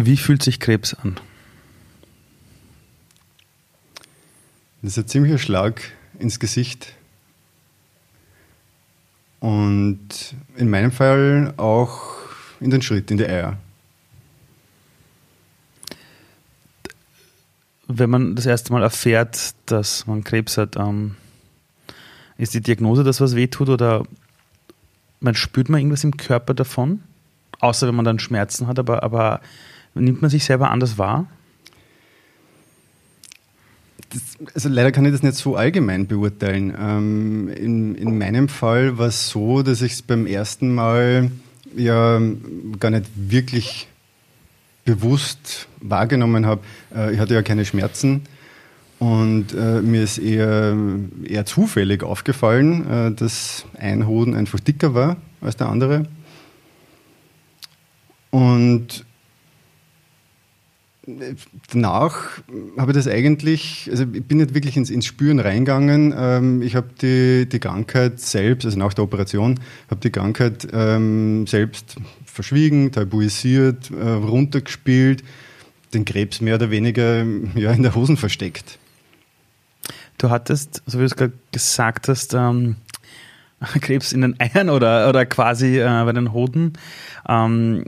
Wie fühlt sich Krebs an? Das ist ein ziemlicher Schlag ins Gesicht. Und in meinem Fall auch in den Schritt, in die Eier. Wenn man das erste Mal erfährt, dass man Krebs hat, ähm, ist die Diagnose, dass was wehtut oder man spürt man irgendwas im Körper davon? Außer wenn man dann Schmerzen hat, aber, aber nimmt man sich selber anders wahr? Das, also leider kann ich das nicht so allgemein beurteilen. Ähm, in, in meinem Fall war es so, dass ich es beim ersten Mal ja gar nicht wirklich bewusst wahrgenommen habe. Äh, ich hatte ja keine Schmerzen und äh, mir ist eher, eher zufällig aufgefallen, äh, dass ein Hoden einfach dicker war als der andere. Und danach habe ich das eigentlich, also ich bin nicht wirklich ins, ins Spüren reingegangen. Ähm, ich habe die, die Krankheit selbst, also nach der Operation, habe die Krankheit ähm, selbst verschwiegen, tabuisiert, äh, runtergespielt, den Krebs mehr oder weniger ja, in der Hosen versteckt. Du hattest, so wie du es gerade gesagt hast, ähm, Krebs in den Eiern oder, oder quasi äh, bei den Hoden. Ähm,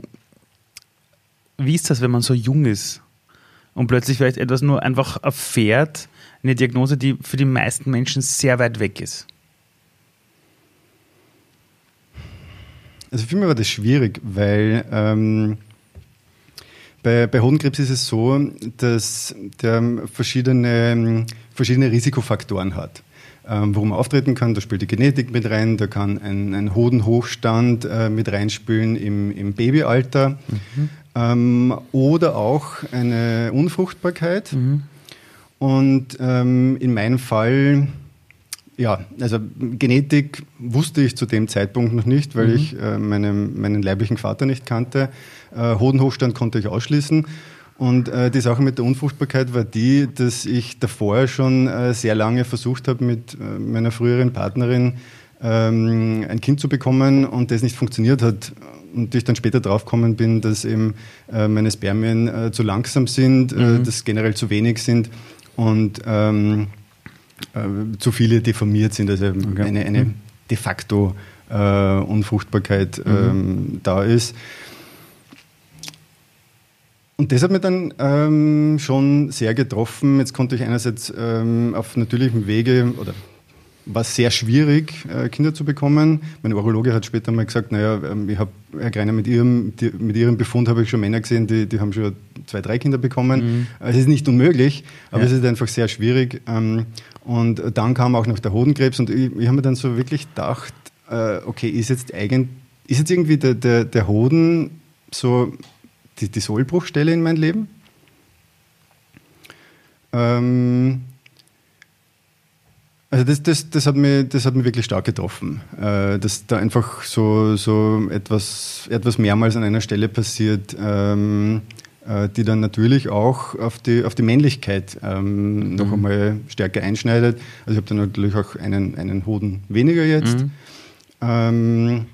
wie ist das, wenn man so jung ist und plötzlich vielleicht etwas nur einfach erfährt, eine Diagnose, die für die meisten Menschen sehr weit weg ist? Also für mich war das schwierig, weil ähm, bei, bei Hodenkrebs ist es so, dass der verschiedene, verschiedene Risikofaktoren hat. Ähm, worum er auftreten kann, da spielt die Genetik mit rein, da kann ein, ein Hodenhochstand äh, mit reinspielen im, im Babyalter. Mhm ähm, oder auch eine Unfruchtbarkeit. Mhm. Und ähm, in meinem Fall, ja, also Genetik wusste ich zu dem Zeitpunkt noch nicht, weil mhm. ich äh, meinen, meinen leiblichen Vater nicht kannte. Äh, Hodenhochstand konnte ich ausschließen. Und äh, die Sache mit der Unfruchtbarkeit war die, dass ich davor schon äh, sehr lange versucht habe, mit äh, meiner früheren Partnerin ähm, ein Kind zu bekommen und das nicht funktioniert hat und ich dann später draufgekommen bin, dass eben äh, meine Spermien äh, zu langsam sind, äh, mhm. dass generell zu wenig sind und ähm, äh, zu viele deformiert sind, also okay. eine, eine mhm. de facto äh, Unfruchtbarkeit mhm. ähm, da ist. Und das hat mich dann ähm, schon sehr getroffen. Jetzt konnte ich einerseits ähm, auf natürlichem Wege oder war sehr schwierig, äh, Kinder zu bekommen. Mein Urologe hat später mal gesagt, naja, ähm, ich habe, Herr Greiner, mit Ihrem, mit Ihrem Befund habe ich schon Männer gesehen, die, die haben schon zwei, drei Kinder bekommen. Mhm. Es ist nicht unmöglich, aber ja. es ist einfach sehr schwierig. Ähm, und dann kam auch noch der Hodenkrebs und ich, ich habe mir dann so wirklich gedacht, äh, okay, ist jetzt eigentlich, ist jetzt irgendwie der, der, der Hoden so die, die Sollbruchstelle in mein Leben? Ähm, also das, das, das, hat mich, das hat mich wirklich stark getroffen, äh, dass da einfach so, so etwas, etwas mehrmals an einer Stelle passiert, ähm, äh, die dann natürlich auch auf die, auf die Männlichkeit ähm, mhm. noch einmal stärker einschneidet. Also ich habe dann natürlich auch einen, einen Hoden weniger jetzt. Mhm. Ähm,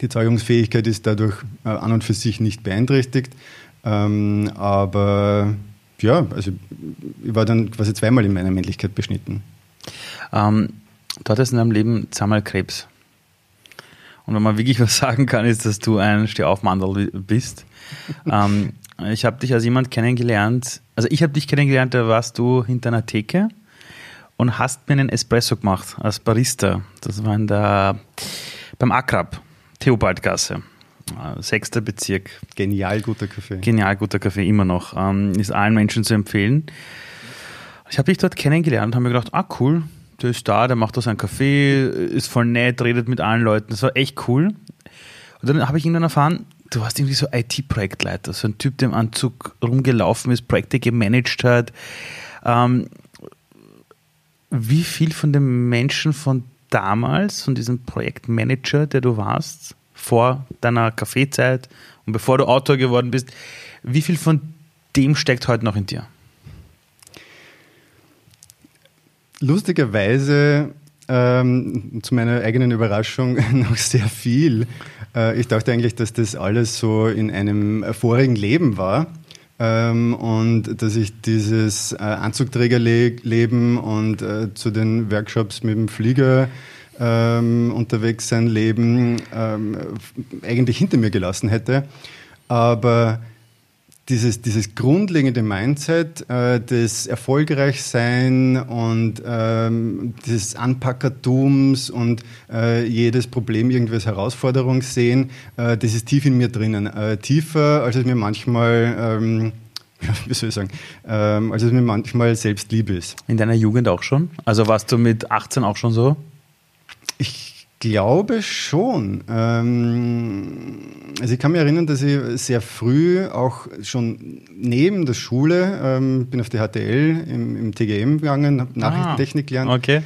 die Zeugungsfähigkeit ist dadurch äh, an und für sich nicht beeinträchtigt. Aber ja, also ich war dann quasi zweimal in meiner Männlichkeit beschnitten. Ähm, du hattest in deinem Leben zweimal Krebs. Und wenn man wirklich was sagen kann, ist, dass du ein Stehaufmandel bist. ähm, ich habe dich als jemand kennengelernt, also ich habe dich kennengelernt, da warst du hinter einer Theke und hast mir einen Espresso gemacht als Barista. Das war in der, beim Akrab, Theobaldgasse. Äh, sechster Bezirk. Genial guter Kaffee. Genial guter Kaffee, immer noch. Ähm, ist allen Menschen zu empfehlen. Ich habe dich dort kennengelernt und habe mir gedacht, ah cool, der ist da, der macht da seinen Kaffee, ist voll nett, redet mit allen Leuten. Das war echt cool. Und dann habe ich irgendwann erfahren, du warst irgendwie so IT-Projektleiter, so ein Typ, der im Anzug rumgelaufen ist, Projekte gemanagt hat. Ähm, wie viel von den Menschen von damals, von diesem Projektmanager, der du warst, vor deiner Kaffeezeit und bevor du Autor geworden bist, wie viel von dem steckt heute noch in dir? Lustigerweise ähm, zu meiner eigenen Überraschung noch sehr viel. Äh, ich dachte eigentlich, dass das alles so in einem vorigen Leben war. Ähm, und dass ich dieses äh, Anzugträgerleben und äh, zu den Workshops mit dem Flieger ähm, unterwegs sein Leben ähm, eigentlich hinter mir gelassen hätte. Aber dieses, dieses grundlegende Mindset äh, des Erfolgreichsein und ähm, des Anpackertums und äh, jedes Problem irgendwie als Herausforderung sehen, äh, das ist tief in mir drinnen. Äh, tiefer, als es mir manchmal, ähm, wie soll ich sagen, ähm, als es mir manchmal selbst lieb ist. In deiner Jugend auch schon? Also warst du mit 18 auch schon so? Ich glaube schon. Ähm, also ich kann mich erinnern, dass ich sehr früh auch schon neben der Schule, ähm, bin auf die HTL im, im TGM gegangen, habe Nachrichtentechnik ah, gelernt. Okay.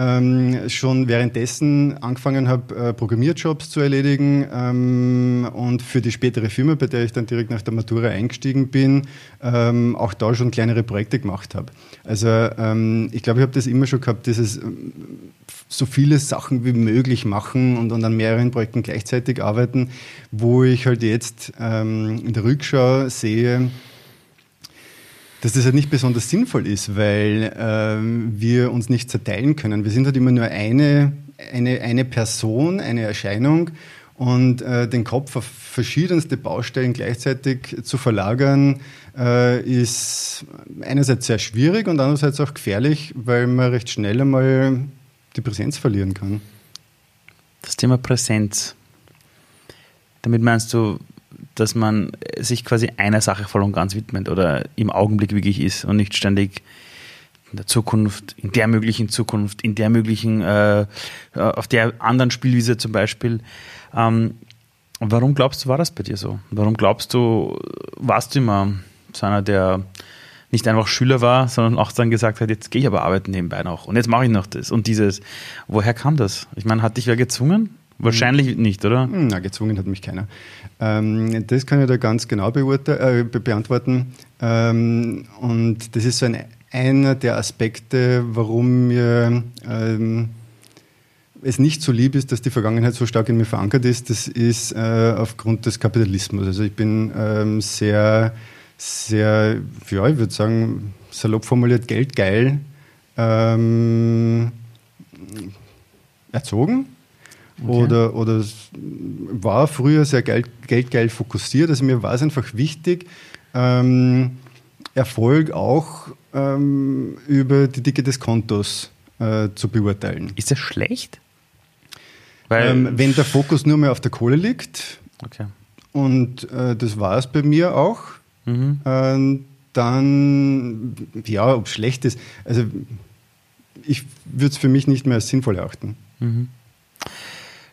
Ähm, schon währenddessen angefangen habe, äh, Programmierjobs zu erledigen ähm, und für die spätere Firma, bei der ich dann direkt nach der Matura eingestiegen bin, ähm, auch da schon kleinere Projekte gemacht habe. Also ähm, ich glaube, ich habe das immer schon gehabt, dieses so viele Sachen wie möglich machen und, an mehreren Projekten gleichzeitig arbeiten, wo ich halt jetzt ähm, in der Rückschau sehe, dass das halt nicht besonders sinnvoll ist, weil ähm, wir uns nicht zerteilen können. Wir sind halt immer nur eine, eine, eine Person, eine Erscheinung und äh, den Kopf auf verschiedenste Baustellen gleichzeitig zu verlagern, äh, ist einerseits sehr schwierig und andererseits auch gefährlich, weil man recht schnell einmal die Präsenz verlieren kann. Das Thema Präsenz. Damit meinst du, dass man sich quasi einer Sache voll und ganz widmet oder im Augenblick wirklich ist und nicht ständig in der Zukunft, in der möglichen Zukunft, in der möglichen, äh, auf der anderen Spielwiese zum Beispiel. Ähm, warum glaubst du, war das bei dir so? Warum glaubst du, warst du immer so einer, der nicht einfach Schüler war, sondern auch dann gesagt hat, jetzt gehe ich aber arbeiten nebenbei noch und jetzt mache ich noch das und dieses. Woher kam das? Ich meine, hat dich wer gezwungen? Wahrscheinlich hm. nicht, oder? Hm, na, gezwungen hat mich keiner. Ähm, das kann ich da ganz genau äh, beantworten. Ähm, und das ist so ein, einer der Aspekte, warum mir ähm, es nicht so lieb ist, dass die Vergangenheit so stark in mir verankert ist. Das ist äh, aufgrund des Kapitalismus. Also ich bin ähm, sehr sehr, ja, ich würde sagen, salopp formuliert, geldgeil ähm, erzogen. Okay. Oder, oder war früher sehr geld, geldgeil fokussiert. Also mir war es einfach wichtig, ähm, Erfolg auch ähm, über die Dicke des Kontos äh, zu beurteilen. Ist das schlecht? Ähm, wenn der Fokus nur mehr auf der Kohle liegt, okay. und äh, das war es bei mir auch, Mhm. Dann, ja, ob es schlecht ist, also ich würde es für mich nicht mehr als sinnvoll erachten. Mhm.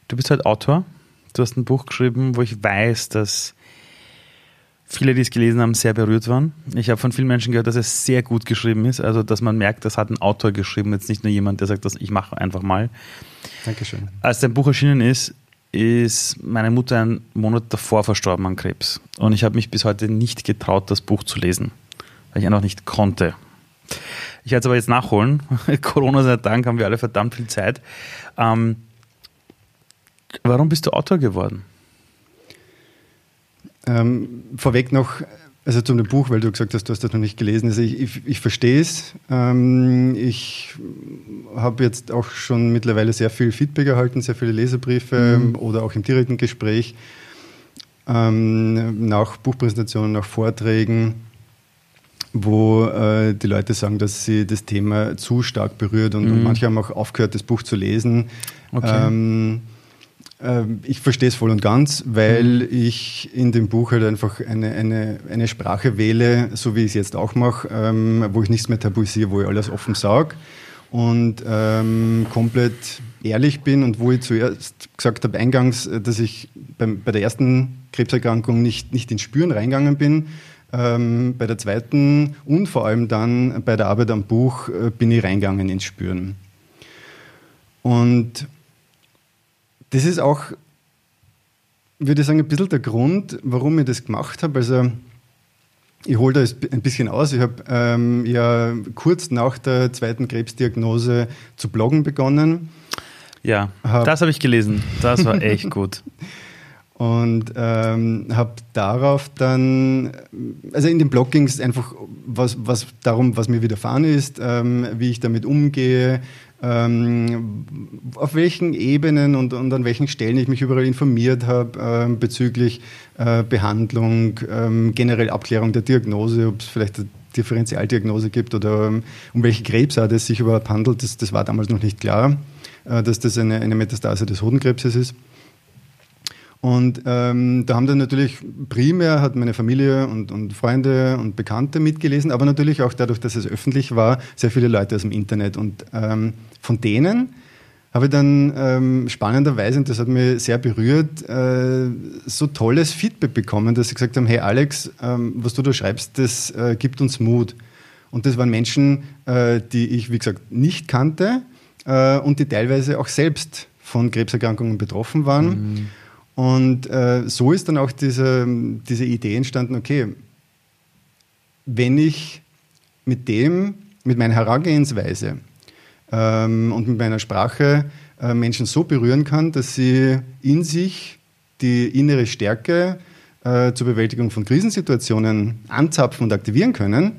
Du bist halt Autor. Du hast ein Buch geschrieben, wo ich weiß, dass viele, die es gelesen haben, sehr berührt waren. Ich habe von vielen Menschen gehört, dass es sehr gut geschrieben ist. Also, dass man merkt, das hat ein Autor geschrieben, jetzt nicht nur jemand, der sagt, dass ich mache einfach mal. Dankeschön. Als dein Buch erschienen ist, ist meine Mutter einen Monat davor verstorben an Krebs. Und ich habe mich bis heute nicht getraut, das Buch zu lesen, weil ich einfach nicht konnte. Ich werde es aber jetzt nachholen. Corona sei Dank haben wir alle verdammt viel Zeit. Ähm, warum bist du Autor geworden? Ähm, vorweg noch also zum Buch, weil du gesagt hast, du hast das noch nicht gelesen. Also ich, ich, ich verstehe es. Ähm, ich habe jetzt auch schon mittlerweile sehr viel Feedback erhalten, sehr viele Leserbriefe mhm. oder auch im direkten Gespräch ähm, nach Buchpräsentationen, nach Vorträgen, wo äh, die Leute sagen, dass sie das Thema zu stark berührt und, mhm. und manche haben auch aufgehört, das Buch zu lesen. Okay. Ähm, ähm, ich verstehe es voll und ganz, weil mhm. ich in dem Buch halt einfach eine, eine, eine Sprache wähle, so wie ich es jetzt auch mache, ähm, wo ich nichts mehr tabuisiere, wo ich alles offen sage und ähm, komplett ehrlich bin und wo ich zuerst gesagt habe, eingangs, äh, dass ich beim, bei der ersten Krebserkrankung nicht, nicht ins Spüren reingegangen bin. Ähm, bei der zweiten und vor allem dann bei der Arbeit am Buch äh, bin ich reingegangen ins Spüren. Und das ist auch, würde ich sagen, ein bisschen der Grund, warum ich das gemacht habe. Also, ich hole da ein bisschen aus. Ich habe ähm, ja kurz nach der zweiten Krebsdiagnose zu bloggen begonnen. Ja, hab, das habe ich gelesen. Das war echt gut. Und ähm, habe darauf dann, also in dem Blog ging es einfach was, was darum, was mir widerfahren ist, ähm, wie ich damit umgehe, auf welchen Ebenen und, und, an welchen Stellen ich mich überall informiert habe ähm, bezüglich äh, Behandlung, ähm, generell Abklärung der Diagnose, ob es vielleicht eine Differentialdiagnose gibt oder ähm, um welche Krebsart es sich überhaupt handelt. Das, das war damals noch nicht klar, äh, dass das eine, eine Metastase des Hodenkrebses ist. Und ähm, da haben dann natürlich primär hat meine Familie und, und, Freunde und Bekannte mitgelesen, aber natürlich auch dadurch, dass es öffentlich war, sehr viele Leute aus dem Internet. Und ähm, von denen habe ich dann ähm, spannenderweise, und das hat mich sehr berührt, äh, so tolles Feedback bekommen, dass sie gesagt haben, hey Alex, ähm, was du da schreibst, das äh, gibt uns Mut. Und das waren Menschen, äh, die ich, wie gesagt, nicht kannte äh, und die teilweise auch selbst von Krebserkrankungen betroffen waren. Mhm. Und äh, so ist dann auch diese, diese Idee entstanden, okay, wenn ich mit dem, mit meiner Herangehensweise ähm, und mit meiner Sprache äh, Menschen so berühren kann, dass sie in sich die innere Stärke äh, zur Bewältigung von Krisensituationen anzapfen und aktivieren können,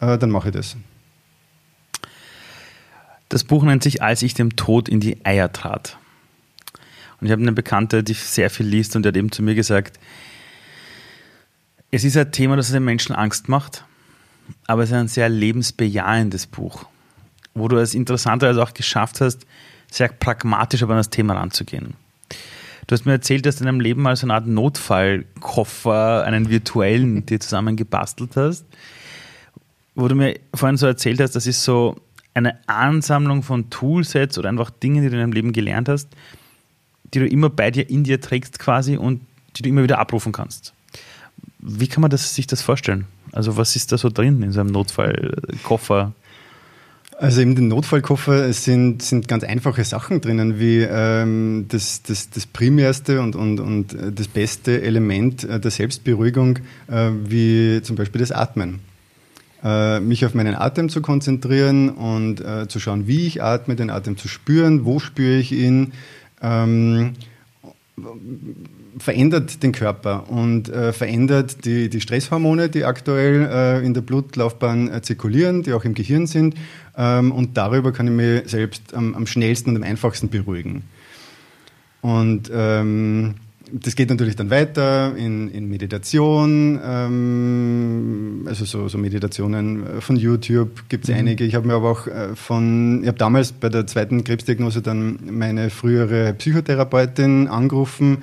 äh, dann mache ich das. Das Buch nennt sich Als ich dem Tod in die Eier trat. Und ich habe eine Bekannte, die sehr viel liest und die hat eben zu mir gesagt, es ist ein Thema, das den Menschen Angst macht, aber es ist ein sehr lebensbejahendes Buch, wo du es interessanterweise auch geschafft hast, sehr pragmatisch aber an das Thema ranzugehen. Du hast mir erzählt, dass du in deinem Leben mal so eine Art Notfallkoffer, einen virtuellen, dir zusammen gebastelt hast, wo du mir vorhin so erzählt hast, das ist so eine Ansammlung von Toolsets oder einfach Dingen, die du in deinem Leben gelernt hast, die du immer bei dir in dir trägst quasi und die du immer wieder abrufen kannst. Wie kann man das, sich das vorstellen? Also was ist da so drin in so einem Notfallkoffer? Also in den Notfallkoffer sind, sind ganz einfache Sachen drinnen, wie ähm, das, das, das primärste und, und, und das beste Element der Selbstberuhigung, äh, wie zum Beispiel das Atmen. Äh, mich auf meinen Atem zu konzentrieren und äh, zu schauen, wie ich atme, den Atem zu spüren, wo spüre ich ihn, ähm, verändert den Körper und äh, verändert die, die Stresshormone, die aktuell äh, in der Blutlaufbahn äh, zirkulieren, die auch im Gehirn sind. Ähm, und darüber kann ich mich selbst am, am schnellsten und am einfachsten beruhigen. Und ähm, das geht natürlich dann weiter in, in Meditation, ähm, also so, so, Meditationen äh, von YouTube gibt es mhm. einige. Ich habe mir aber auch äh, von, ich habe damals bei der zweiten Krebsdiagnose dann meine frühere Psychotherapeutin angerufen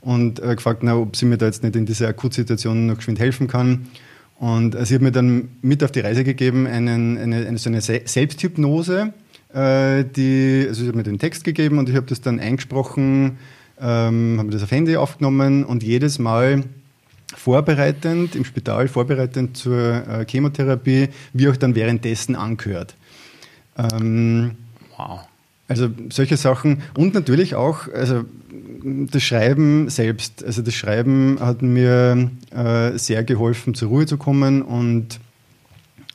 und äh, gefragt, na, ob sie mir da jetzt nicht in dieser Akutsituation noch geschwind helfen kann. Und äh, sie hat mir dann mit auf die Reise gegeben, einen, eine, eine, so eine Selbsthypnose, äh, die, also sie hat mir den Text gegeben und ich habe das dann eingesprochen ähm, haben das auf Handy aufgenommen und jedes Mal vorbereitend, im Spital vorbereitend zur äh, Chemotherapie, wie auch dann währenddessen angehört. Ähm, wow. Also solche Sachen und natürlich auch, also das Schreiben selbst. Also das Schreiben hat mir äh, sehr geholfen, zur Ruhe zu kommen und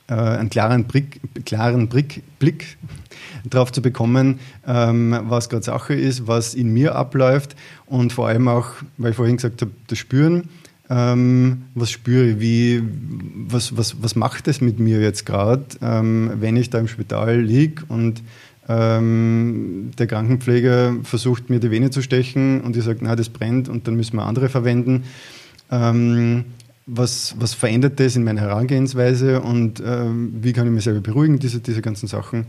äh, einen klaren, Blick, klaren Blick, Blick drauf zu bekommen, ähm, was gerade Sache ist, was in mir abläuft und vor allem auch, weil ich vorhin gesagt habe, das Spüren. Ähm, was spüre ich, wie, was, was, was macht es mit mir jetzt gerade, ähm, wenn ich da im Spital liege und der Krankenpfleger versucht mir die Vene zu stechen und ich sage, na, das brennt und dann müssen wir andere verwenden. Was, was verändert das in meiner Herangehensweise und ähm, wie kann ich mich selber beruhigen, diese, diese ganzen Sachen.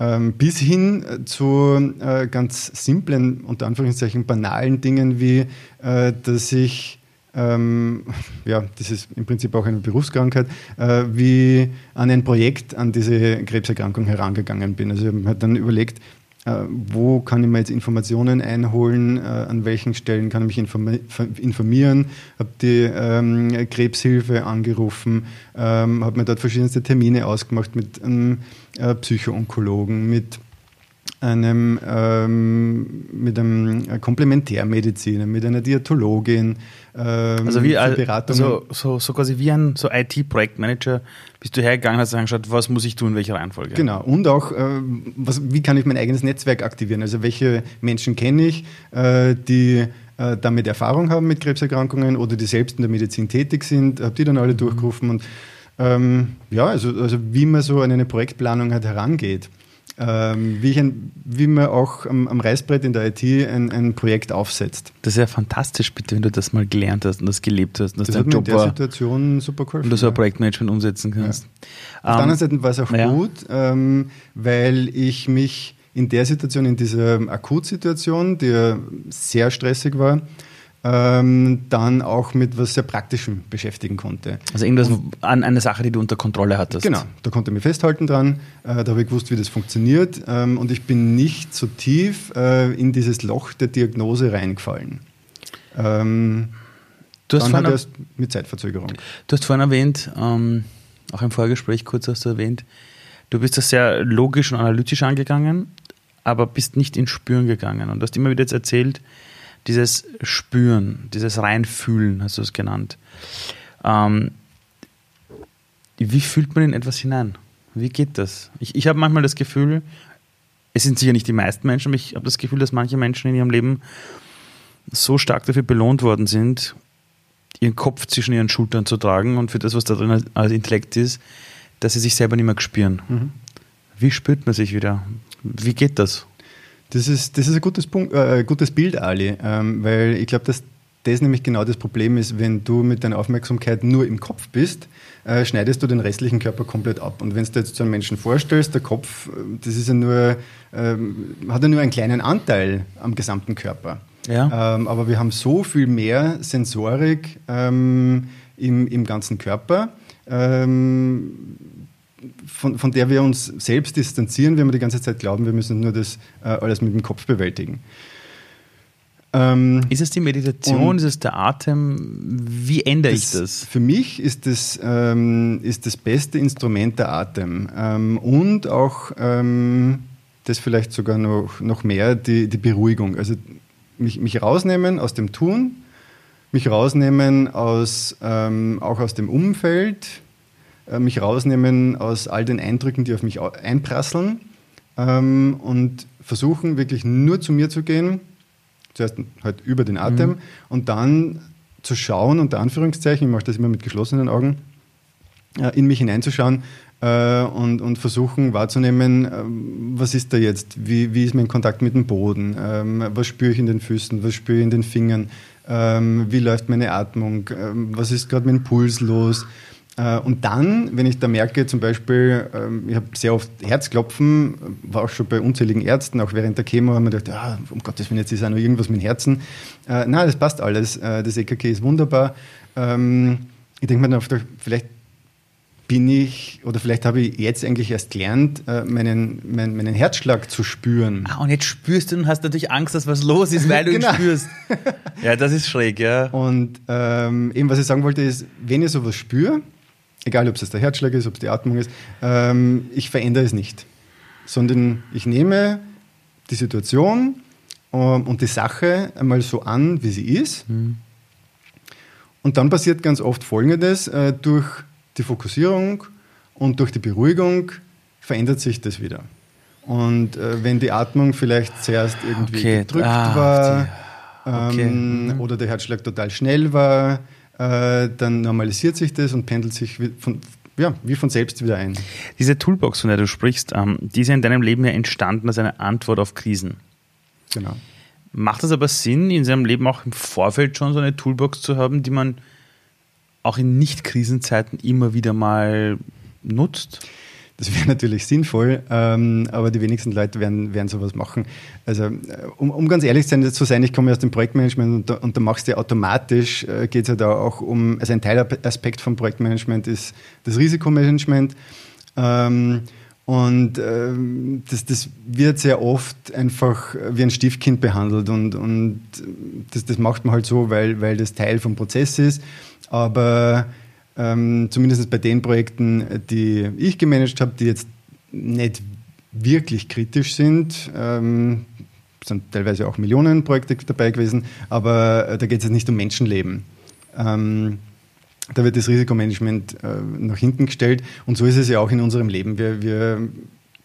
Ähm, bis hin äh, zu äh, ganz simplen, unter Anführungszeichen banalen Dingen wie, äh, dass ich, ähm, ja, das ist im Prinzip auch eine Berufskrankheit, äh, wie an ein Projekt, an diese Krebserkrankung herangegangen bin. Also ich habe mir dann überlegt, wo kann ich mir jetzt Informationen einholen, äh, an welchen Stellen kann ich mich informieren, habe die ähm, Krebshilfe angerufen, ähm, habe mir dort verschiedenste Termine ausgemacht mit einem äh, Psychoonkologen, mit einem, ähm, mit einem Komplementärmediziner, mit einer Diätologin. Ähm, also wie also, so, so quasi wie ein so IT-Projektmanager bist du hergegangen, hast angeschaut, was muss ich tun, in welcher Reihenfolge. Genau, und auch, äh, was, wie kann ich mein eigenes Netzwerk aktivieren? Also welche Menschen kenne ich, äh, die äh, damit Erfahrung haben mit Krebserkrankungen oder die selbst in der Medizin tätig sind, habe die dann alle mhm. durchgerufen und ähm, ja, also, also wie man so an eine Projektplanung halt herangeht. Ähm, wie, ein, wie, man auch am, am, Reißbrett in der IT ein, ein, Projekt aufsetzt. Das ist ja fantastisch, bitte, wenn du das mal gelernt hast und das gelebt hast. Und das, das hat Job in der Situation super geholfen. Und du so ein Projektmanagement umsetzen kannst. Ja. Auf um, der anderen ähm, Seite war es auch ja. gut, ähm, weil ich mich in der Situation, in dieser Akutsituation, die ja sehr stressig war, ähm, dann auch mit was sehr Praktischem beschäftigen konnte. Also irgendwas an eine Sache, die du unter Kontrolle hattest. Genau, da konnte ich mich festhalten dran, äh, da habe ich gewusst, wie das funktioniert ähm, und ich bin nicht so tief äh, in dieses Loch der Diagnose reingefallen. Ähm, du hast dann halt erst mit Zeitverzögerung. Du hast vorhin erwähnt, ähm, auch im Vorgespräch kurz hast du erwähnt, du bist das sehr logisch und analytisch angegangen, aber bist nicht ins Spüren gegangen und du hast immer wieder jetzt erzählt, dieses Spüren, dieses Reinfühlen, hast du es genannt. Ähm, wie fühlt man in etwas hinein? Wie geht das? Ich, ich habe manchmal das Gefühl, es sind sicher nicht die meisten Menschen, aber ich habe das Gefühl, dass manche Menschen in ihrem Leben so stark dafür belohnt worden sind, ihren Kopf zwischen ihren Schultern zu tragen und für das, was da drin als Intellekt ist, dass sie sich selber nicht mehr spüren. Mhm. Wie spürt man sich wieder? Wie geht das? Das ist, das ist ein gutes, Punkt, äh, gutes Bild, Ali, ähm, weil ich glaube, dass das nämlich genau das Problem ist, wenn du mit deiner Aufmerksamkeit nur im Kopf bist, äh, schneidest du den restlichen Körper komplett ab. Und wenn du dir jetzt so einen Menschen vorstellst, der Kopf, äh, das ist ja nur, ähm, hat ja nur einen kleinen Anteil am gesamten Körper. Ja. Ähm, aber wir haben so viel mehr Sensorik ähm, im, im ganzen Körper. Ähm, von, von der wir uns selbst distanzieren, wenn wir die ganze Zeit glauben, wir müssen nur das äh, alles mit dem Kopf bewältigen. Ähm, ist es die Meditation, ist es der Atem? Wie ändere das, ich das? Für mich ist das, ähm, ist das beste Instrument der Atem ähm, und auch ähm, das vielleicht sogar noch, noch mehr, die, die Beruhigung. Also mich, mich rausnehmen aus dem Tun, mich rausnehmen aus, ähm, auch aus dem Umfeld, mich rausnehmen aus all den Eindrücken, die auf mich einprasseln ähm, und versuchen wirklich nur zu mir zu gehen, zuerst halt über den Atem mhm. und dann zu schauen, unter Anführungszeichen, ich mache das immer mit geschlossenen Augen, äh, in mich hineinzuschauen äh, und, und versuchen wahrzunehmen, äh, was ist da jetzt, wie, wie ist mein Kontakt mit dem Boden, ähm, was spüre ich in den Füßen, was spüre ich in den Fingern, ähm, wie läuft meine Atmung, ähm, was ist gerade mein Puls los, äh, und dann, wenn ich da merke, zum Beispiel, ähm, ich habe sehr oft Herzklopfen, war auch schon bei unzähligen Ärzten, auch während der Chemo, haben wir gedacht, ja, um Gottes Willen, jetzt ist auch noch irgendwas mit dem Herzen. Äh, nein, das passt alles. Äh, das EKG ist wunderbar. Ähm, ich denke mir dann oft, vielleicht bin ich, oder vielleicht habe ich jetzt eigentlich erst gelernt, meinen, meinen, meinen Herzschlag zu spüren. Ah, und jetzt spürst du und hast natürlich Angst, dass was los ist, weil du genau. ihn spürst. Ja, das ist schräg, ja. Und ähm, eben, was ich sagen wollte, ist, wenn ich sowas spüre, egal ob es der Herzschlag ist, ob es die Atmung ist, ähm, ich verändere es nicht, sondern ich nehme die Situation ähm, und die Sache einmal so an, wie sie ist. Mhm. Und dann passiert ganz oft Folgendes, äh, durch die Fokussierung und durch die Beruhigung verändert sich das wieder. Und äh, wenn die Atmung vielleicht zuerst irgendwie okay. gedrückt ah, war okay. ähm, mhm. oder der Herzschlag total schnell war, äh, dann normalisiert sich das und pendelt sich von, ja, wie von selbst wieder ein. Diese Toolbox, von der du sprichst, ähm, die ist ja in deinem Leben ja entstanden als eine Antwort auf Krisen. Genau. Macht es aber Sinn, in seinem Leben auch im Vorfeld schon so eine Toolbox zu haben, die man auch in Nicht-Krisenzeiten immer wieder mal nutzt? Das wäre natürlich sinnvoll, ähm, aber die wenigsten Leute werden, werden sowas machen. Also, äh, um, um ganz ehrlich zu sein, ich komme aus dem Projektmanagement und da, und da machst du automatisch, äh, geht es ja da auch um, also ein Teilaspekt vom Projektmanagement ist das Risikomanagement. Ähm, und ähm, das, das wird sehr oft einfach wie ein Stiefkind behandelt und, und das, das macht man halt so, weil, weil das Teil vom Prozess ist. Aber ähm, zumindest bei den Projekten, die ich gemanagt habe, die jetzt nicht wirklich kritisch sind. Ähm, sind teilweise auch Millionenprojekte dabei gewesen, aber äh, da geht es jetzt nicht um Menschenleben. Ähm, da wird das Risikomanagement äh, nach hinten gestellt und so ist es ja auch in unserem Leben. Wir, wir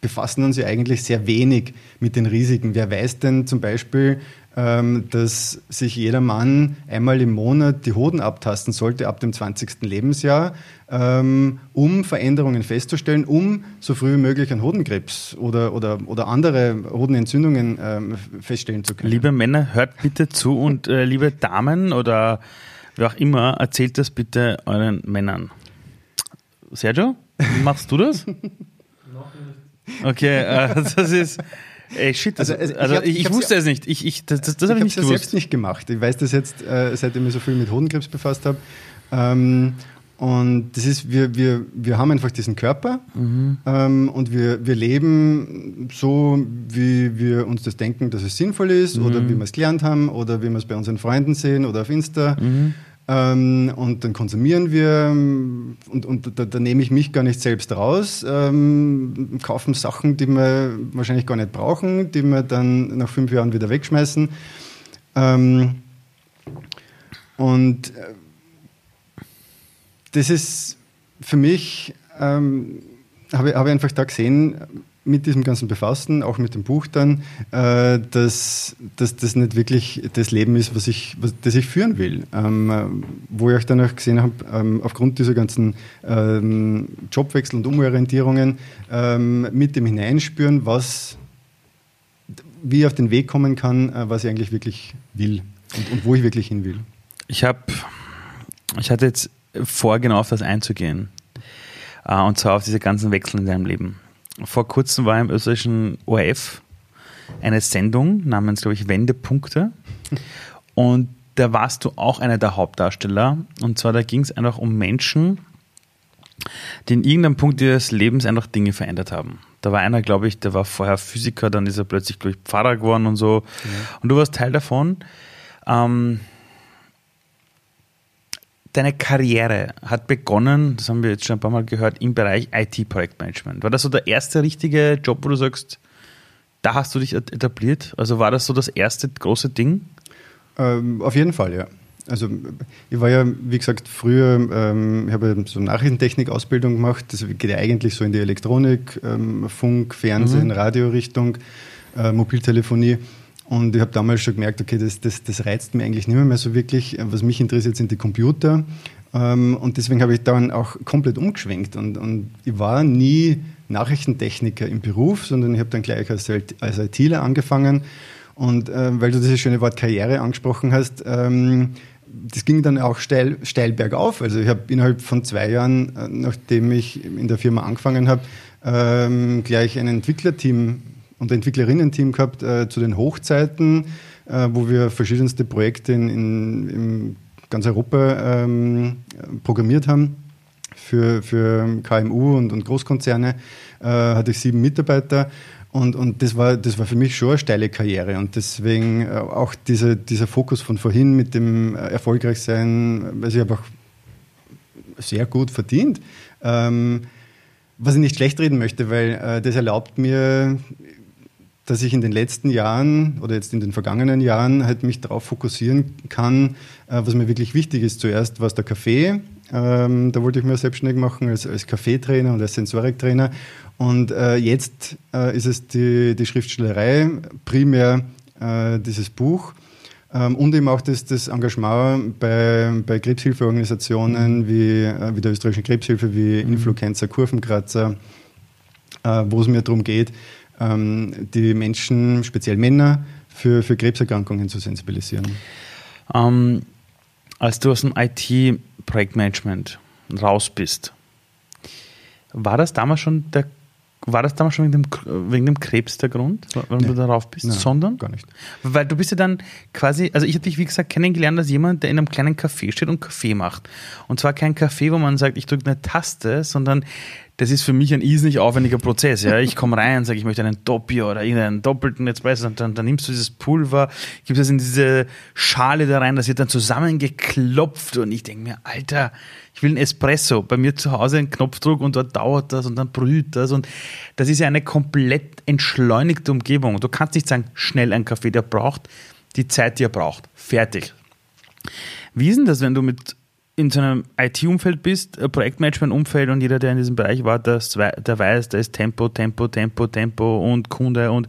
befassen uns ja eigentlich sehr wenig mit den Risiken. Wer weiß denn zum Beispiel, dass sich jeder Mann einmal im Monat die Hoden abtasten sollte ab dem 20. Lebensjahr, ähm, um Veränderungen festzustellen, um so früh wie möglich einen Hodenkrebs oder, oder, oder andere Hodenentzündungen ähm, feststellen zu können. Liebe Männer, hört bitte zu und äh, liebe Damen oder wer auch immer, erzählt das bitte euren Männern. Sergio, machst du das? Okay, äh, das ist. Ey, shit, das, also, also, ich, ich, ich wusste es nicht. Ich, ich, das das, das habe ich nicht gewusst. Ich habe selbst nicht gemacht. Ich weiß das jetzt, äh, seitdem ich mich so viel mit Hodenkrebs befasst habe. Ähm, und das ist, wir, wir, wir haben einfach diesen Körper mhm. ähm, und wir, wir leben so, wie wir uns das denken, dass es sinnvoll ist mhm. oder wie wir es gelernt haben oder wie wir es bei unseren Freunden sehen oder auf Insta. Mhm. Ähm, und dann konsumieren wir und, und da, da, nehme ich mich gar nicht selbst raus, ähm, kaufen Sachen, die wir wahrscheinlich gar nicht brauchen, die wir dann nach fünf Jahren wieder wegschmeißen. Ähm, und äh, das ist für mich, ähm, habe, habe ich einfach da gesehen, mit diesem ganzen Befassen, auch mit dem Buch dann, äh, dass, dass das nicht wirklich das Leben ist, was ich, was, das ich führen will. Ähm, wo ich dann auch gesehen habe, ähm, aufgrund dieser ganzen ähm, Jobwechsel und Umorientierungen, ähm, mit dem Hineinspüren, was, wie ich auf den Weg kommen kann, äh, was ich eigentlich wirklich will und, und wo ich wirklich hin will. Ich habe, ich hatte jetzt vor, genau auf das einzugehen. Äh, und zwar auf diese ganzen Wechsel in deinem Leben. Vor kurzem war im österreichischen ORF eine Sendung namens, glaube ich, Wendepunkte. Und da warst du auch einer der Hauptdarsteller. Und zwar, da ging es einfach um Menschen, die in irgendeinem Punkt ihres Lebens einfach Dinge verändert haben. Da war einer, glaube ich, der war vorher Physiker, dann ist er plötzlich, glaube ich, Pfarrer geworden und so. Ja. Und du warst Teil davon. Ähm, deine Karriere hat begonnen, das haben wir jetzt schon ein paar Mal gehört, im Bereich IT-Projektmanagement. War das so der erste richtige Job, wo du sagst, da hast du dich etabliert? Also war das so das erste große Ding? Ähm, auf jeden Fall, ja. Also ich war ja, wie gesagt, früher, ähm, ich habe so Nachrichtentechnik-Ausbildung gemacht. Das geht ja eigentlich so in die Elektronik, ähm, Funk, Fernsehen, mhm. Radiorichtung, äh, Mobiltelefonie. Und ich habe damals schon gemerkt, okay, das, das, das reizt mich eigentlich nicht mehr, mehr so wirklich. Was mich interessiert, sind die Computer. Ähm, und deswegen habe ich dann auch komplett umgeschwenkt. Und, und ich war nie Nachrichtentechniker im Beruf, sondern ich habe dann gleich als, als ITler angefangen. Und äh, weil du dieses schöne Wort Karriere angesprochen hast, ähm, das ging dann auch steil, steil bergauf. Also ich habe innerhalb von zwei Jahren, äh, nachdem ich in der Firma angefangen habe, ähm, gleich ein Entwicklerteam und Entwicklerinnen-Team gehabt äh, zu den Hochzeiten, äh, wo wir verschiedenste Projekte in, in, in ganz Europa ähm, programmiert haben für, für KMU und, und Großkonzerne. Äh, hatte ich sieben Mitarbeiter. Und, und das, war, das war für mich schon eine steile Karriere. Und deswegen äh, auch diese, dieser Fokus von vorhin mit dem äh, Erfolgreichsein, weil ich habe auch sehr gut verdient. Ähm, was ich nicht schlecht reden möchte, weil äh, das erlaubt mir dass ich in den letzten Jahren oder jetzt in den vergangenen Jahren halt mich darauf fokussieren kann, äh, was mir wirklich wichtig ist. Zuerst war es der Kaffee, ähm, da wollte ich mir selbstständig machen als, als Kaffeetrainer und als Sensoriktrainer. Und äh, jetzt äh, ist es die, die Schriftstellerei, primär äh, dieses Buch. Ähm, und eben auch das, das Engagement bei, bei Krebshilfeorganisationen mhm. wie, äh, wie der österreichischen Krebshilfe, wie mhm. Influencer, Kurvenkratzer, äh, wo es mir darum geht, ähm, die Menschen, speziell Männer, für, für Krebserkrankungen zu sensibilisieren. Ähm, als du aus dem IT-Projektmanagement raus bist, war das damals schon der war das damals schon wegen dem, wegen dem Krebs der Grund, warum nee. du darauf bist? Nein, Sondern? Gar nicht. Weil du bist ja dann quasi, also ich habe dich wie gesagt kennengelernt als jemand, der in einem kleinen Café steht und Kaffee macht. Und zwar kein Kaffee, wo man sagt, ich drücke eine Taste, sondern das ist für mich ein irrsinnig aufwendiger Prozess. Ja. Ich komme rein sage, ich möchte einen Doppio oder irgendeinen doppelten Espresso und dann, dann nimmst du dieses Pulver, gibst es in diese Schale da rein, das wird dann zusammengeklopft und ich denke mir, Alter, ich will einen Espresso. Bei mir zu Hause ein Knopfdruck und dort dauert das und dann brüht das und das ist ja eine komplett entschleunigte Umgebung. Du kannst nicht sagen, schnell ein Kaffee, der braucht die Zeit, die er braucht. Fertig. Wie ist denn das, wenn du mit in so einem IT-Umfeld bist, Projektmanagement-Umfeld und jeder, der in diesem Bereich war, der, der weiß, da ist Tempo, Tempo, Tempo, Tempo und Kunde und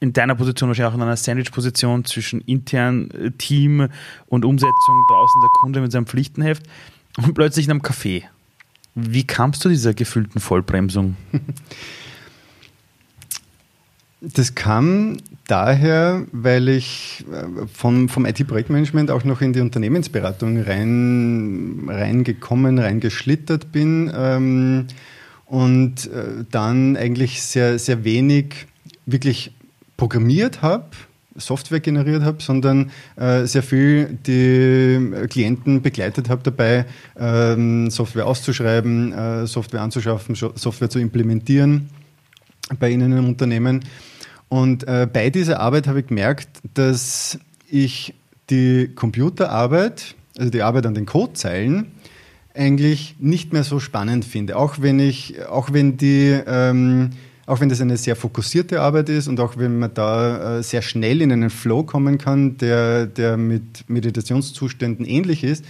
in deiner Position wahrscheinlich auch in einer Sandwich-Position zwischen intern äh, Team und Umsetzung draußen der Kunde mit seinem Pflichtenheft und plötzlich in einem Café. Wie kamst du dieser gefühlten Vollbremsung? Das kam daher, weil ich äh, vom, vom IT-Projektmanagement auch noch in die Unternehmensberatung rein, reingekommen, reingeschlittert bin ähm, und äh, dann eigentlich sehr, sehr wenig wirklich programmiert habe, Software generiert habe, sondern äh, sehr viel die Klienten begleitet habe dabei, ähm, Software auszuschreiben, äh, Software anzuschaffen, Software zu implementieren bei ihnen im Unternehmen. Und äh, bei dieser Arbeit habe ich gemerkt, dass ich die Computerarbeit, also die Arbeit an den Codezeilen, eigentlich nicht mehr so spannend finde. Auch wenn ich, auch wenn die, ähm, auch wenn das eine sehr fokussierte Arbeit ist und auch wenn man da äh, sehr schnell in einen Flow kommen kann, der, der mit Meditationszuständen ähnlich ist,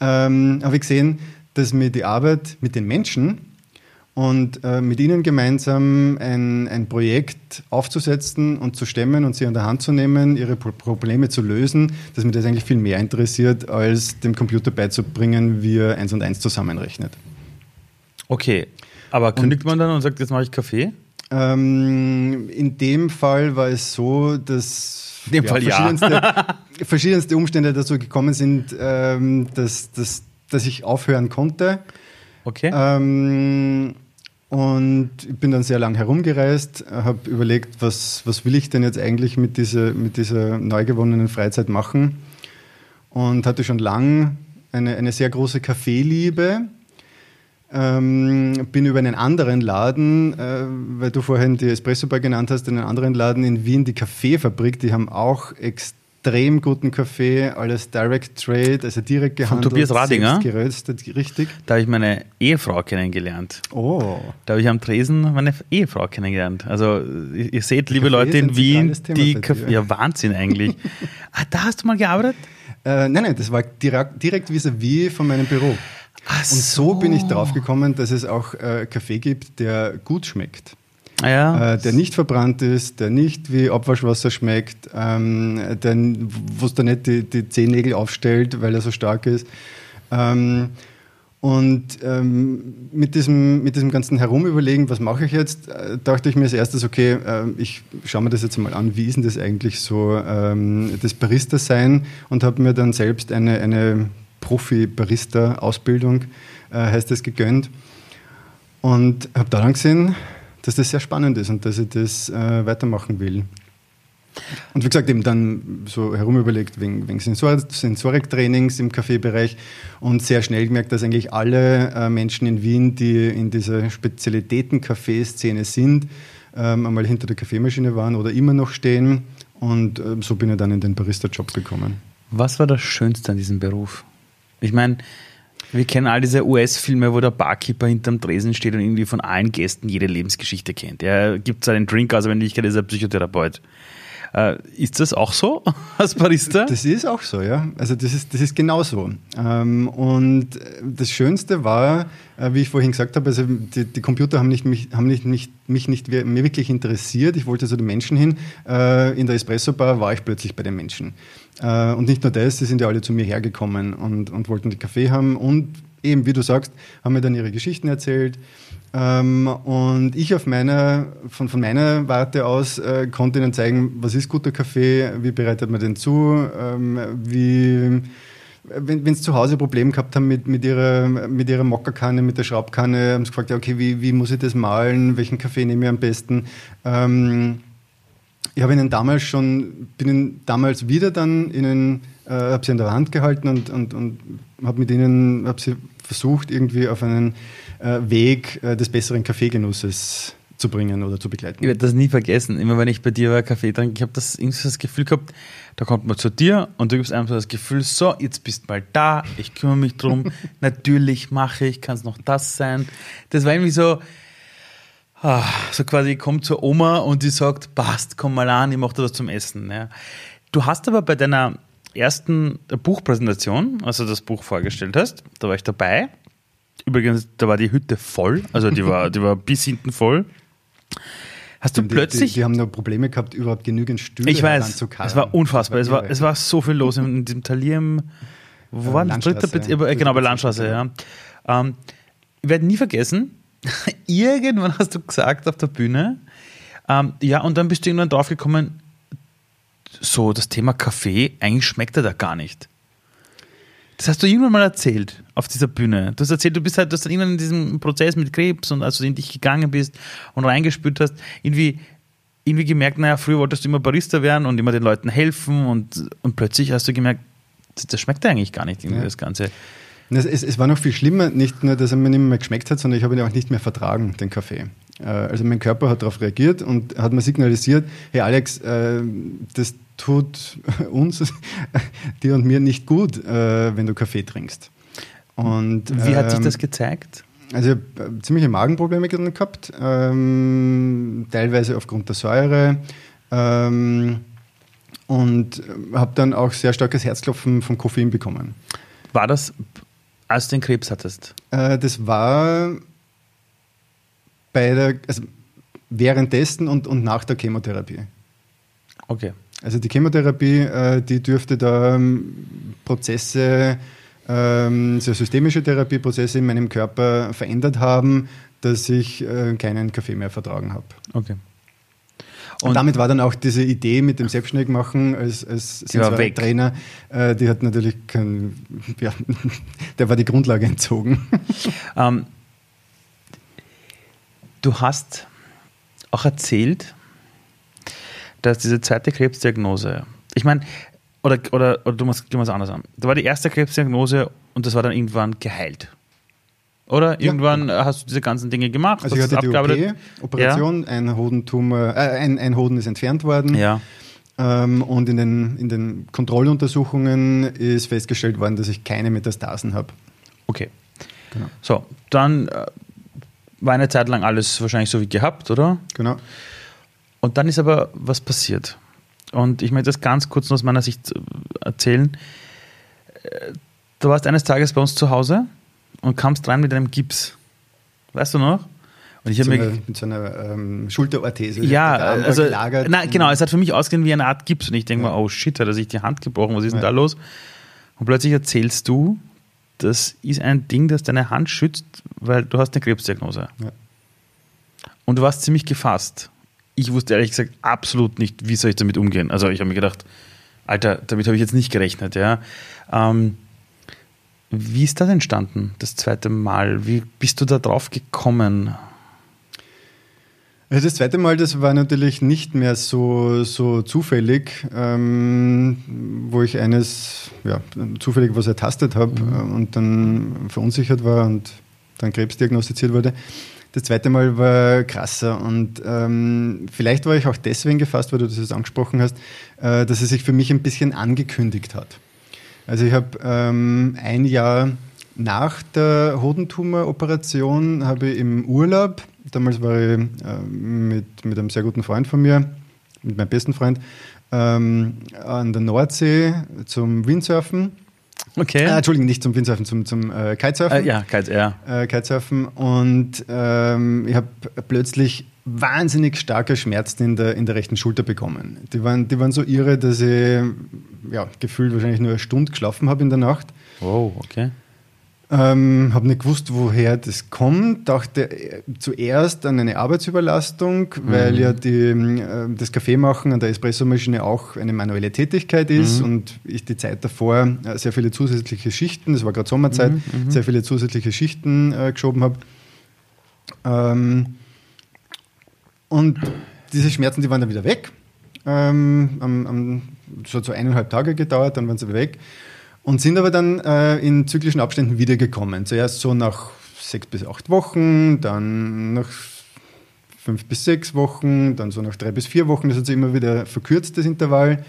ähm, habe ich gesehen, dass mir die Arbeit mit den Menschen und äh, mit ihnen gemeinsam ein, ein Projekt aufzusetzen und zu stemmen und sie an der Hand zu nehmen, ihre Pro Probleme zu lösen, dass mich das eigentlich viel mehr interessiert, als dem Computer beizubringen, wie er eins und eins zusammenrechnet. Okay, aber kündigt und, man dann und sagt, jetzt mache ich Kaffee? Ähm, in dem Fall war es so, dass in dem ja, Fall verschiedenste, ja. verschiedenste Umstände dazu gekommen sind, ähm, dass, dass, dass ich aufhören konnte. Okay. Ähm, und ich bin dann sehr lang herumgereist, habe überlegt, was, was will ich denn jetzt eigentlich mit dieser, mit dieser neu gewonnenen Freizeit machen. Und hatte schon lang eine, eine sehr große Kaffeeliebe. Ähm, bin über einen anderen Laden, äh, weil du vorhin die Espresso Bar genannt hast, einen anderen Laden in Wien, die Kaffeefabrik, die haben auch extrem extrem guten Kaffee, alles Direct Trade, also direkt gehandelt. Von Tobias Radinger? geröstet, richtig. Da habe ich meine Ehefrau kennengelernt. Oh. Da habe ich am Tresen meine Ehefrau kennengelernt. Also ihr seht, liebe Kaffee Leute in Wien, die Kaffee, ja Wahnsinn eigentlich. ah, da hast du mal gearbeitet? Äh, nein, nein, das war direkt, direkt vis-à-vis -vis von meinem Büro. Ach und so. so bin ich drauf gekommen, dass es auch äh, Kaffee gibt, der gut schmeckt ja. äh, der nicht verbrannt ist, der nicht wie Abwaschwasser schmeckt, ähm, wo es da nicht die, die Zehennägel aufstellt, weil er so stark ist. Ähm, und ähm, mit, diesem, mit diesem ganzen Herumüberlegen, was mache ich jetzt, äh, dachte ich mir als erstes, okay, äh, ich schaue mir das jetzt mal an, wie ist denn das eigentlich so, ähm, das Barista-Sein und habe mir dann selbst eine, eine Profi-Barista-Ausbildung, äh, heißt das, gegönnt. Und habe da dann gesehen, dass das sehr spannend ist und dass ich das äh, weitermachen will. Und wie gesagt, eben dann so herumüberlegt wegen, wegen Sensor Sensoriktrainings im Kaffeebereich und sehr schnell gemerkt, dass eigentlich alle äh, Menschen in Wien, die in dieser Spezialitäten-Kaffeeszene sind, ähm, einmal hinter der Kaffeemaschine waren oder immer noch stehen. Und äh, so bin ich dann in den Barista-Job gekommen. Was war das Schönste an diesem Beruf? Ich meine, wir kennen all diese US-Filme, wo der Barkeeper hinterm Tresen steht und irgendwie von allen Gästen jede Lebensgeschichte kennt. Er gibt seinen Drink aus, aber in Wirklichkeit ist er Psychotherapeut. Äh, ist das auch so als Barista? Das ist auch so, ja. Also das ist, das ist genau so. Ähm, und das Schönste war, äh, wie ich vorhin gesagt habe, also die, die Computer haben, nicht, mich, haben nicht, nicht, mich nicht mir wirklich interessiert. Ich wollte zu den Menschen hin. Äh, in der Espresso-Bar war ich plötzlich bei den Menschen. Und nicht nur das, sie sind ja alle zu mir hergekommen und, und wollten die Kaffee haben und eben, wie du sagst, haben mir dann ihre Geschichten erzählt. Ähm, und ich auf meiner, von, von meiner Warte aus äh, konnte ihnen zeigen, was ist guter Kaffee, wie bereitet man den zu, ähm, wie, wenn, sie zu Hause Probleme gehabt haben mit, mit ihrer, mit ihrer Mockerkanne, mit der Schraubkanne, haben sie gefragt, okay, wie, wie muss ich das malen, welchen Kaffee nehme ich am besten. Ähm, ich habe ihnen damals schon, bin ihnen damals wieder dann ihnen, äh, habe sie an der Hand gehalten und, und, und habe mit ihnen, habe sie versucht, irgendwie auf einen Weg äh, des besseren Kaffeegenusses zu bringen oder zu begleiten. Ich werde das nie vergessen. Immer wenn ich bei dir war, Kaffee trinke, ich habe das, das Gefühl gehabt, da kommt man zu dir und du gibst einfach das Gefühl, so, jetzt bist du mal da, ich kümmere mich drum, natürlich mache ich, kann es noch das sein. Das war irgendwie so, ah, so quasi, ich komme zur Oma und die sagt, passt, komm mal an, ich mache dir was zum Essen. Ja. Du hast aber bei deiner ersten Buchpräsentation, als du das Buch vorgestellt hast, da war ich dabei. Übrigens, da war die Hütte voll, also die war, die war bis hinten voll. Hast du die, plötzlich. Die, die, haben noch Probleme gehabt, überhaupt genügend Stühle Ich weiß, es war unfassbar. Es war, es war so viel los in diesem Talier im. Wo Äh, war das? Dritte? Äh, Genau, bei Landstraße, ja. Ähm, ich werde nie vergessen, irgendwann hast du gesagt auf der Bühne, ähm, ja, und dann bist du irgendwann draufgekommen, so das Thema Kaffee, eigentlich schmeckt er da gar nicht. Das hast du irgendwann mal erzählt auf dieser Bühne. Du hast erzählt, du bist halt, du hast dann irgendwann in diesem Prozess mit Krebs und als du in dich gegangen bist und reingespürt hast, irgendwie, irgendwie gemerkt, naja, früher wolltest du immer Barista werden und immer den Leuten helfen und, und plötzlich hast du gemerkt, das, das schmeckt eigentlich gar nicht, irgendwie Ja. das Ganze. Es, es, es war noch viel schlimmer, nicht nur, dass er mir nicht mehr geschmeckt hat, sondern ich habe ihn auch nicht mehr vertragen, den Kaffee. Äh, Also mein Körper hat darauf reagiert und hat mir signalisiert, hey Alex, äh, das tut uns, dir und mir nicht gut, äh, wenn du Kaffee trinkst. Und, Wie hat sich ähm, das gezeigt? Also ich habe ziemliche Magenprobleme gehabt, ähm, teilweise aufgrund der Säure ähm, und habe dann auch sehr starkes Herzklopfen vom Koffein bekommen. War das, als du den Krebs hattest? Äh, das war bei der, also währenddessen und, und nach der Chemotherapie. Okay. Also die Chemotherapie, äh, die dürfte da ähm, Prozesse, ähm, so systemische Therapieprozesse in meinem Körper verändert haben, dass ich äh, keinen Kaffee mehr vertragen habe. Okay. Und, damit war dann auch diese Idee mit dem Selbstständigmachen als, als Die war weg. Trainer, äh, die hat natürlich kein, ja, der war die Grundlage entzogen. Ähm, du hast auch erzählt, dass diese zweite Krebsdiagnose, ich meine, oder, oder, oder du musst, du musst anders an. Da war die erste Krebsdiagnose und das war dann irgendwann geheilt. Oder? Irgendwann hast du diese ganzen Dinge gemacht. Also ich hatte es die abgearbeitet. OP, Operation, ein Hodentumor, äh, ein, ein Hoden ist entfernt worden. Ja. Ähm, und in den, in den Kontrolluntersuchungen ist festgestellt worden, dass ich keine Metastasen habe. Okay. Genau. So, dann äh, war eine Zeit lang alles wahrscheinlich so wie gehabt, oder? Genau. Und dann ist aber was passiert. Und ich möchte das ganz kurz nur aus meiner Sicht äh, erzählen. Äh, Du warst eines Tages bei uns zu Hause und kamst rein mit einem Gips. Weißt du noch? Und ich Mit habe so mir. einer, mit so einer ähm, Schulterorthese. Ja, also, gelagert. na, genau, es hat für mich ausgesehen wie eine Art Gips. Und ich denke Ja. mir, oh shit, hat er sich die Hand gebrochen, was ist denn Ja. da los? Und plötzlich erzählst du, das ist ein Ding, das deine Hand schützt, weil du hast eine Krebsdiagnose. Ja. Und du warst ziemlich gefasst. Ich wusste ehrlich gesagt absolut nicht, wie soll ich damit umgehen. Also ich habe mir gedacht, Alter, damit habe ich jetzt nicht gerechnet. Ja. Ähm, wie ist das entstanden, das zweite Mal? Wie bist du da drauf gekommen? Also das zweite Mal, das war natürlich nicht mehr so, so zufällig, ähm, wo ich eines ja, zufällig was ertastet habe äh, und dann verunsichert war und dann Krebs diagnostiziert wurde. Das zweite Mal war krasser und ähm, vielleicht war ich auch deswegen gefasst, weil du das jetzt angesprochen hast, äh, dass es sich für mich ein bisschen angekündigt hat. Also ich habe ähm, ein Jahr nach der Hodentumoroperation habe ich im Urlaub, damals war ich äh, mit, mit einem sehr guten Freund von mir, mit meinem besten Freund, ähm, an der Nordsee zum Windsurfen. Okay. Äh, Entschuldigung, nicht zum Windsurfen, zum, zum äh, Kitesurfen äh, ja, Kite, ja. äh, Kitesurfen und ähm, ich habe plötzlich wahnsinnig starke Schmerzen in der, in der rechten Schulter bekommen. Die waren, die waren so irre, dass ich ja, gefühlt wahrscheinlich nur eine Stunde geschlafen habe in der Nacht. Wow, okay. Ähm, habe nicht gewusst, woher das kommt. Dachte äh, zuerst an eine Arbeitsüberlastung, weil ja die, äh, das Kaffeemachen an der Espressomaschine auch eine manuelle Tätigkeit ist und ich die Zeit davor äh, sehr viele zusätzliche Schichten, das war gerade Sommerzeit, sehr viele zusätzliche Schichten äh, geschoben habe. Ähm, und diese Schmerzen, die waren dann wieder weg. Ähm, am, am, das hat so eineinhalb Tage gedauert, dann waren sie wieder weg. Und sind aber dann äh, in zyklischen Abständen wiedergekommen. Zuerst so nach sechs bis acht Wochen, dann nach fünf bis sechs Wochen, dann so nach drei bis vier Wochen. Das hat sich immer wieder verkürzt, das Intervall.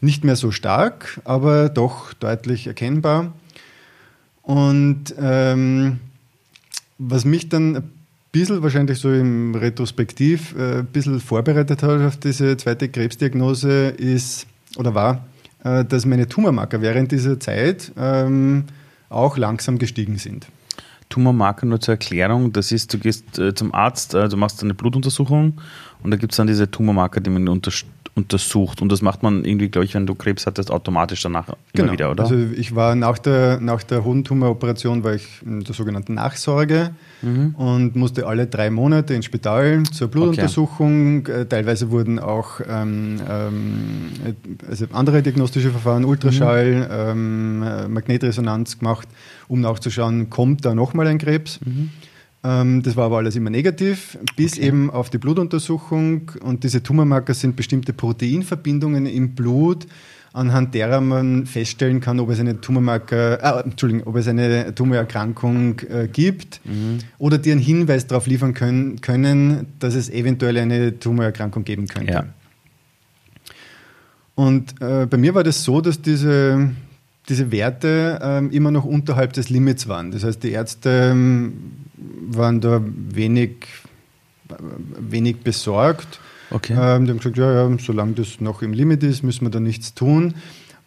Nicht mehr so stark, aber doch deutlich erkennbar. Und ähm, was mich dann ein bisschen wahrscheinlich so im Retrospektiv äh, ein bisschen vorbereitet hat auf diese zweite Krebsdiagnose ist oder war, äh, dass meine Tumormarker während dieser Zeit ähm, auch langsam gestiegen sind. Tumormarker nur zur Erklärung. Das ist, du gehst äh, zum Arzt, äh, du machst eine Blutuntersuchung und da gibt es dann diese Tumormarker, die man unter, untersucht. Und das macht man irgendwie, glaube ich, wenn du Krebs hattest, automatisch danach genau. wieder, oder? Also ich war nach der, nach der Hodentumoroperation war ich in der sogenannten Nachsorge mhm. und musste alle drei Monate ins Spital zur Blutuntersuchung. Okay. Äh, teilweise wurden auch ähm, ähm, also andere diagnostische Verfahren, Ultraschall, mhm. ähm, Magnetresonanz gemacht, um nachzuschauen, kommt da nochmal ein Krebs. Mhm. Ähm, das war aber alles immer negativ, bis okay. eben auf die Blutuntersuchung. Und diese Tumormarker sind bestimmte Proteinverbindungen im Blut, anhand derer man feststellen kann, ob es eine Tumormarker, äh, Entschuldigung, ob es eine Tumorerkrankung äh, gibt mhm. oder die einen Hinweis darauf liefern können, können, dass es eventuell eine Tumorerkrankung geben könnte. Ja. Und äh, bei mir war das so, dass diese, diese Werte ähm, immer noch unterhalb des Limits waren. Das heißt, die Ärzte ähm, waren da wenig, wenig besorgt. Okay. Ähm, die haben gesagt, ja, ja, solange das noch im Limit ist, müssen wir da nichts tun.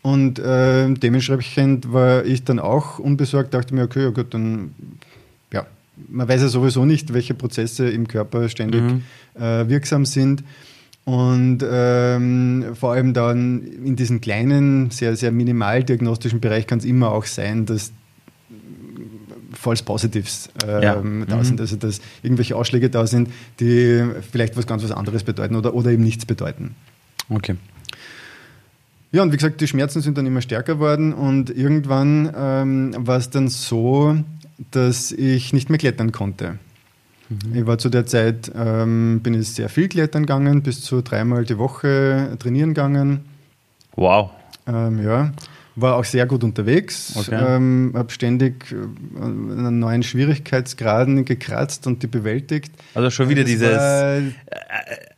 Und äh, dementsprechend war ich dann auch unbesorgt, dachte mir, okay, ja gut, dann, ja, man weiß ja sowieso nicht, welche Prozesse im Körper ständig mhm. äh, wirksam sind. Und ähm, vor allem dann in diesem kleinen, sehr, sehr minimal diagnostischen Bereich kann es immer auch sein, dass False Positives äh, ja. da mhm. sind, also dass irgendwelche Ausschläge da sind, die vielleicht was ganz was anderes bedeuten oder, oder eben nichts bedeuten. Okay. Ja, und wie gesagt, die Schmerzen sind dann immer stärker geworden und irgendwann ähm, war es dann so, dass ich nicht mehr klettern konnte. Mhm. Ich war zu der Zeit, ähm, bin ich sehr viel klettern gegangen, bis zu dreimal die Woche trainieren gegangen. Wow. Ähm, ja. War auch sehr gut unterwegs, okay. ähm, habe ständig äh, an neuen Schwierigkeitsgraden gekratzt und die bewältigt. Also schon wieder das dieses äh,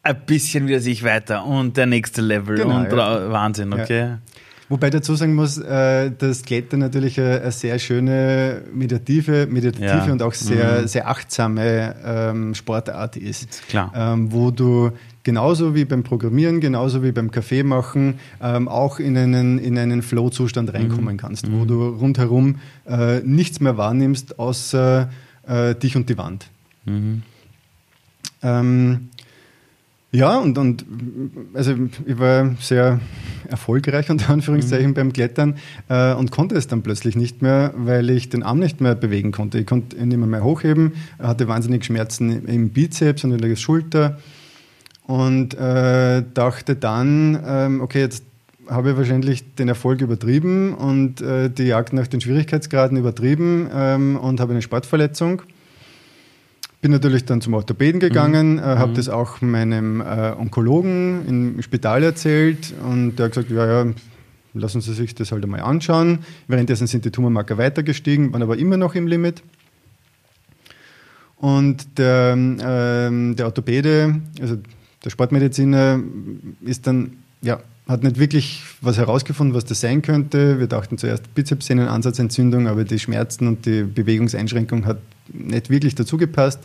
ein bisschen wieder sich weiter und der nächste Level genau, und ja. Wahnsinn, okay. Ja. Wobei dazu sagen muss, äh, dass Klettern natürlich eine, eine, sehr schöne meditative, meditative ja. und auch sehr, mhm. sehr achtsame ähm, Sportart ist. Klar. Ähm, wo du genauso wie beim Programmieren, genauso wie beim Kaffee machen, ähm, auch in einen, in einen Flow-Zustand reinkommen mhm. kannst, wo mhm. du rundherum äh, nichts mehr wahrnimmst, außer äh, dich und die Wand. Mhm. Ähm, ja, und, und also ich war sehr erfolgreich unter Anführungszeichen mhm. beim Klettern äh, und konnte es dann plötzlich nicht mehr, weil ich den Arm nicht mehr bewegen konnte. Ich konnte ihn nicht mehr, mehr hochheben, hatte wahnsinnig Schmerzen im Bizeps und in der Schulter und äh, dachte dann, ähm, okay, jetzt habe ich wahrscheinlich den Erfolg übertrieben und äh, die Jagd nach den Schwierigkeitsgraden übertrieben ähm, und habe eine Sportverletzung bin natürlich dann zum Orthopäden gegangen, mhm. äh, habe mhm. das auch meinem äh, Onkologen im Spital erzählt und der hat gesagt, ja, ja, lassen Sie sich das halt einmal anschauen. Währenddessen sind die Tumormarker weiter gestiegen, waren aber immer noch im Limit. Und der, ähm, der Orthopäde, also der Sportmediziner, ist dann, ja, hat nicht wirklich was herausgefunden, was das sein könnte. Wir dachten zuerst Bizepssehnenansatzentzündung, aber die Schmerzen und die Bewegungseinschränkung hat nicht wirklich dazu gepasst.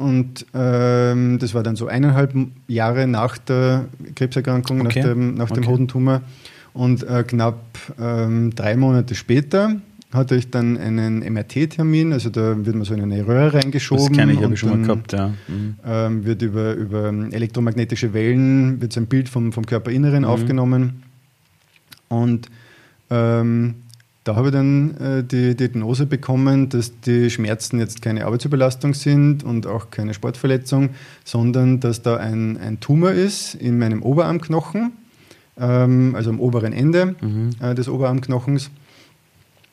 Und ähm, das war dann so eineinhalb Jahre nach der Krebserkrankung, okay. nach dem, nach dem okay. Hodentumor. Und äh, knapp ähm, drei Monate später hatte ich dann einen MRT-Termin, also da wird man so in eine Röhre reingeschoben. Das kenne ich, habe ich schon mal gehabt, ja. Mhm. Ähm, wird über, über elektromagnetische Wellen, wird so ein Bild vom, vom Körperinneren mhm. aufgenommen. Und ähm, da habe ich dann äh, die Diagnose bekommen, dass die Schmerzen jetzt keine Arbeitsüberlastung sind und auch keine Sportverletzung, sondern dass da ein, ein Tumor ist in meinem Oberarmknochen, ähm, also am oberen Ende mhm. äh, des Oberarmknochens.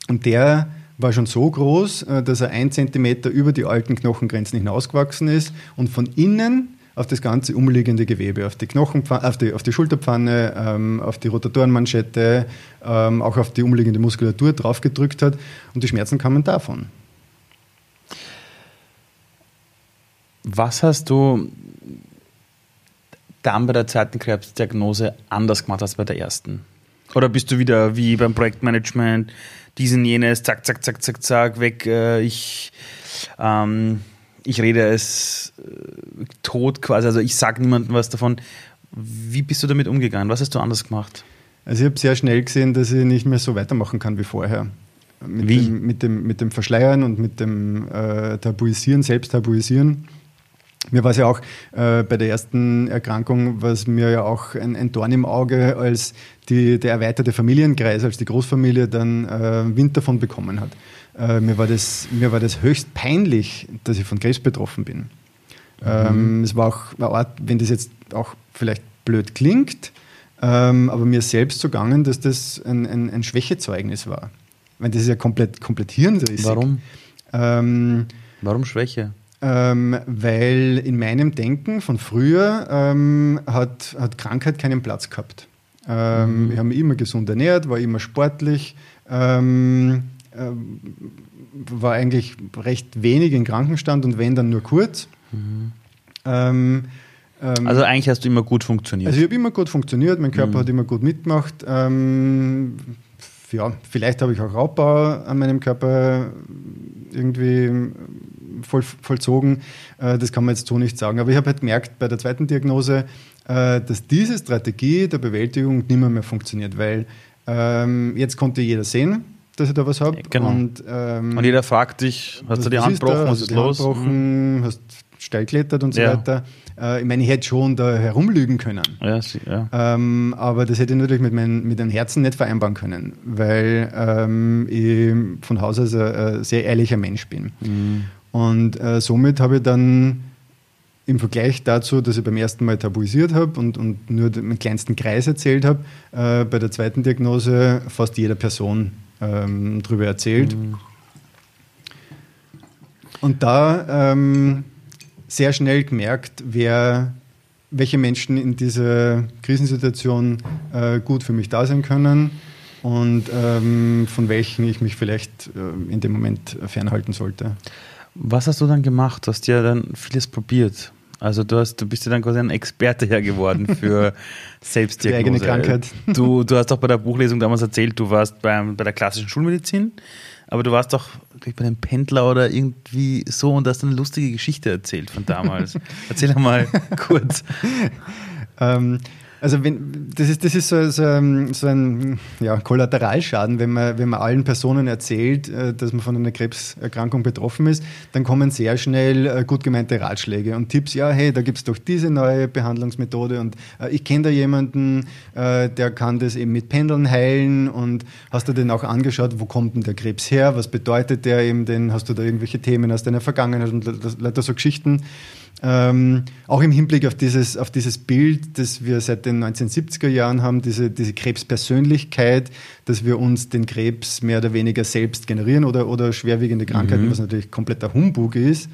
Und der war schon so groß, äh, dass er ein Zentimeter über die alten Knochengrenzen hinausgewachsen ist und von innen auf das ganze umliegende Gewebe, auf die Knochenpfanne, auf die, auf die Schulterpfanne, ähm, auf die Rotatorenmanschette, ähm, auch auf die umliegende Muskulatur draufgedrückt hat und die Schmerzen kamen davon. Was hast du dann bei der zweiten Krebsdiagnose anders gemacht als bei der ersten? Oder bist du wieder wie beim Projektmanagement, diesen, jenes, zack, zack, zack, zack, zack, weg, äh, ich ähm, ich rede es äh, tot quasi, also ich sage niemandem was davon. Wie bist du damit umgegangen? Was hast du anders gemacht? Also ich habe sehr schnell gesehen, dass ich nicht mehr so weitermachen kann wie vorher. mit, Wie? Dem, mit, dem, mit dem Verschleiern und mit dem äh, Tabuisieren, Selbsttabuisieren. Mir war es ja auch äh, bei der ersten Erkrankung, was mir ja auch ein, ein Dorn im Auge, als die, der erweiterte Familienkreis, als die Großfamilie dann äh, Wind davon bekommen hat. Äh, mir, war das, mir war das höchst peinlich, dass ich von Krebs betroffen bin. Ähm, es war auch eine Art, wenn das jetzt auch vielleicht blöd klingt, ähm, aber mir selbst so gegangen, dass das ein, ein, ein Schwächezeugnis war. Weil das ist ja komplett, komplett hirnrissig. Warum? Ähm, Warum Schwäche? ähm, weil in meinem Denken von früher ähm, hat, hat Krankheit keinen Platz gehabt. Ähm, Ich habe mich immer gesund ernährt, war immer sportlich, ähm, ähm, war eigentlich recht wenig in Krankenstand und wenn dann nur kurz. Ähm, ähm, Also eigentlich hast du immer gut funktioniert. also ich habe immer gut funktioniert, mein Körper hat immer gut mitgemacht. Ähm, ja, vielleicht habe ich auch Raubbau an meinem Körper irgendwie voll, vollzogen. Äh, das kann man jetzt so nicht sagen. Aber ich habe halt gemerkt bei der zweiten Diagnose, äh, dass diese Strategie der Bewältigung nicht mehr, mehr funktioniert, weil ähm, jetzt konnte jeder sehen, dass ich da was habe. Genau. Und, ähm, Und jeder fragt dich, hast du die Hand gebrochen, was Hast ist du die Hand los? Mhm. hast steil geklettert und so Ja. weiter. Äh, ich meine, ich hätte schon da herumlügen können. Ja, sie- ja. Ähm, aber das hätte ich natürlich mit, mein, mit dem Herzen nicht vereinbaren können, weil ähm, ich von Haus aus ein, ein sehr ehrlicher Mensch bin. Mhm. Und äh, somit habe ich dann im Vergleich dazu, dass ich beim ersten Mal tabuisiert habe und, und nur den kleinsten Kreis erzählt habe, äh, bei der zweiten Diagnose fast jeder Person ähm, darüber erzählt. Und da ähm, sehr schnell gemerkt, wer, welche Menschen in dieser Krisensituation äh, gut für mich da sein können und ähm, von welchen ich mich vielleicht äh, in dem Moment fernhalten sollte. Was hast du dann gemacht? Du hast ja dann vieles probiert. Also du, hast, du bist ja dann quasi ein Experte ja geworden für Selbstdiagnose. eigene Krankheit. Du, du hast auch bei der Buchlesung damals erzählt, du warst beim, bei der klassischen Schulmedizin, aber du warst doch ich, bei einem Pendler oder irgendwie so und hast eine lustige Geschichte erzählt von damals. Erzähl mal kurz. Ähm, also wenn, das ist, das ist so, so, ein- so ein ja, Kollateralschaden, wenn man, wenn man allen Personen erzählt, äh, dass man von einer Krebserkrankung betroffen ist, dann kommen sehr schnell äh, gut gemeinte Ratschläge und Tipps, ja, hey, da gibt es doch diese neue Behandlungsmethode und äh, ich kenne da jemanden, äh, der kann das eben mit Pendeln heilen und hast du den auch angeschaut, wo kommt denn der Krebs her, was bedeutet der eben? Denn, hast du da irgendwelche Themen aus deiner Vergangenheit und lauter so Geschichten. Ähm, auch im Hinblick auf dieses, auf dieses Bild, das wir seit den 1970er Jahren haben, diese, diese Krebspersönlichkeit, dass wir uns den Krebs mehr oder weniger selbst generieren oder, oder schwerwiegende Krankheiten, was natürlich kompletter Humbug ist.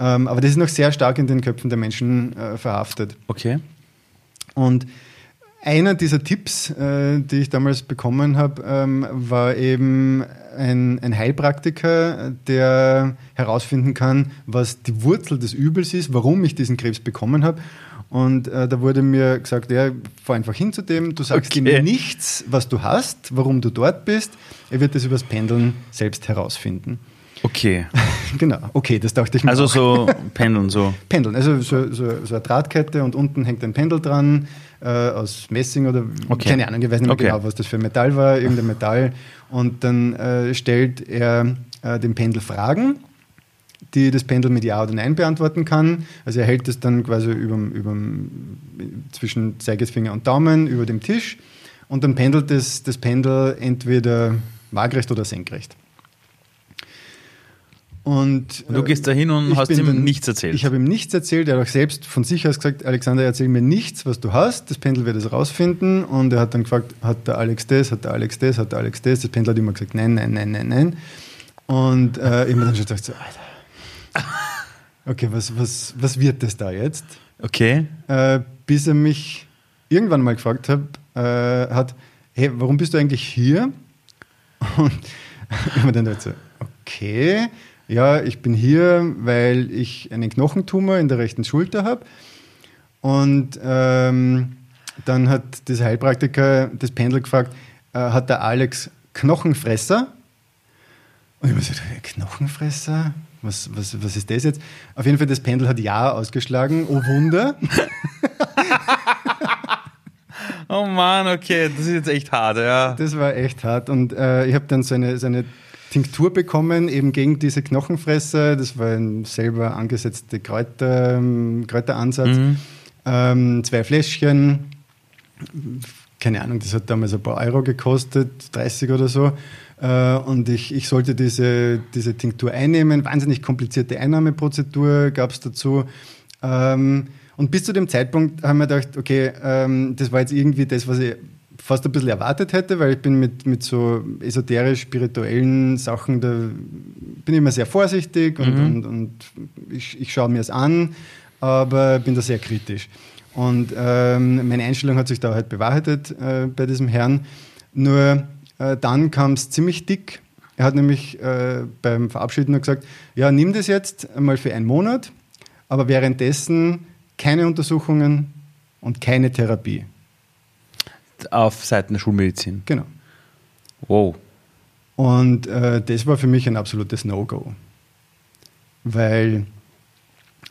Ähm, aber das ist noch sehr stark in den Köpfen der Menschen äh, verhaftet. Okay. Und einer dieser Tipps, äh, die ich damals bekommen habe, ähm, war eben ein, ein Heilpraktiker, der herausfinden kann, was die Wurzel des Übels ist, warum ich diesen Krebs bekommen habe. Und äh, da wurde mir gesagt, ja, fahr einfach hin zu dem, du sagst Okay. ihm nichts, was du hast, warum du dort bist. Er wird das übers Pendeln selbst herausfinden. Okay. genau, okay, das dachte ich mir Also auch. so pendeln, so. Pendeln, also so, so, so eine Drahtkette und unten hängt ein Pendel dran äh, aus Messing oder Okay. keine Ahnung, ich weiß nicht mehr Okay. genau, was das für ein Metall war, irgendein Metall. Und dann äh, stellt er äh, dem Pendel Fragen, die das Pendel mit Ja oder Nein beantworten kann. Also er hält es dann quasi überm, überm, zwischen Zeigefinger und Daumen über dem Tisch und dann pendelt das, das Pendel entweder waagrecht oder senkrecht. Und, Und du äh, gehst da hin und hast ihm dann- nichts erzählt. Ich habe ihm nichts erzählt. Er hat auch selbst von sich aus gesagt, Alexander, erzähl mir nichts, was du hast. Das Pendel wird es rausfinden. Und er hat dann gefragt, hat der Alex das, hat der Alex das, hat der Alex das. Das Pendel hat immer gesagt, nein, nein, nein, nein, nein. Und äh, ich habe dann schon gedacht, so, Alter, okay, was, was, was wird das da jetzt? okay. Äh, bis er mich irgendwann mal gefragt hat, äh, hat, hey, warum bist du eigentlich hier? Und ich habe dann gedacht, so, okay, ja, ich bin hier, weil ich einen Knochentumor in der rechten Schulter habe. Und ähm, dann hat dieser Heilpraktiker das Pendel gefragt, äh, hat der Alex Knochenfresser? Und ich habe so gedacht, Knochenfresser? Was, was, was ist das jetzt? Auf jeden Fall, das Pendel hat Ja ausgeschlagen. Oh Wunder. Oh Mann, okay, das ist jetzt echt hart, ja. Das war echt hart. Und äh, ich habe dann seine, seine Tinktur bekommen, eben gegen diese Knochenfresser. Das war ein selber angesetzter Kräuter, ähm, Kräuteransatz. Mhm. Ähm, zwei Fläschchen. Keine Ahnung, das hat damals ein paar Euro gekostet, 30 oder so. Äh, und ich, ich sollte diese, diese Tinktur einnehmen. Wahnsinnig komplizierte Einnahmeprozedur gab es dazu. Ähm, und bis zu dem Zeitpunkt haben wir gedacht, okay, ähm, das war jetzt irgendwie das, was ich fast ein bisschen erwartet hätte, weil ich bin mit, mit so esoterisch-spirituellen Sachen, da bin ich immer sehr vorsichtig und, mhm. und, und ich, ich schaue mir es an, aber bin da sehr kritisch. Und ähm, meine Einstellung hat sich da halt bewahrheitet äh, bei diesem Herrn. Nur äh, dann kam es ziemlich dick. Er hat nämlich äh, beim Verabschieden gesagt, ja, nimm das jetzt einmal für einen Monat, aber währenddessen keine Untersuchungen und keine Therapie auf Seiten der Schulmedizin. Genau. Wow. Und äh, das war für mich ein absolutes No-Go. Weil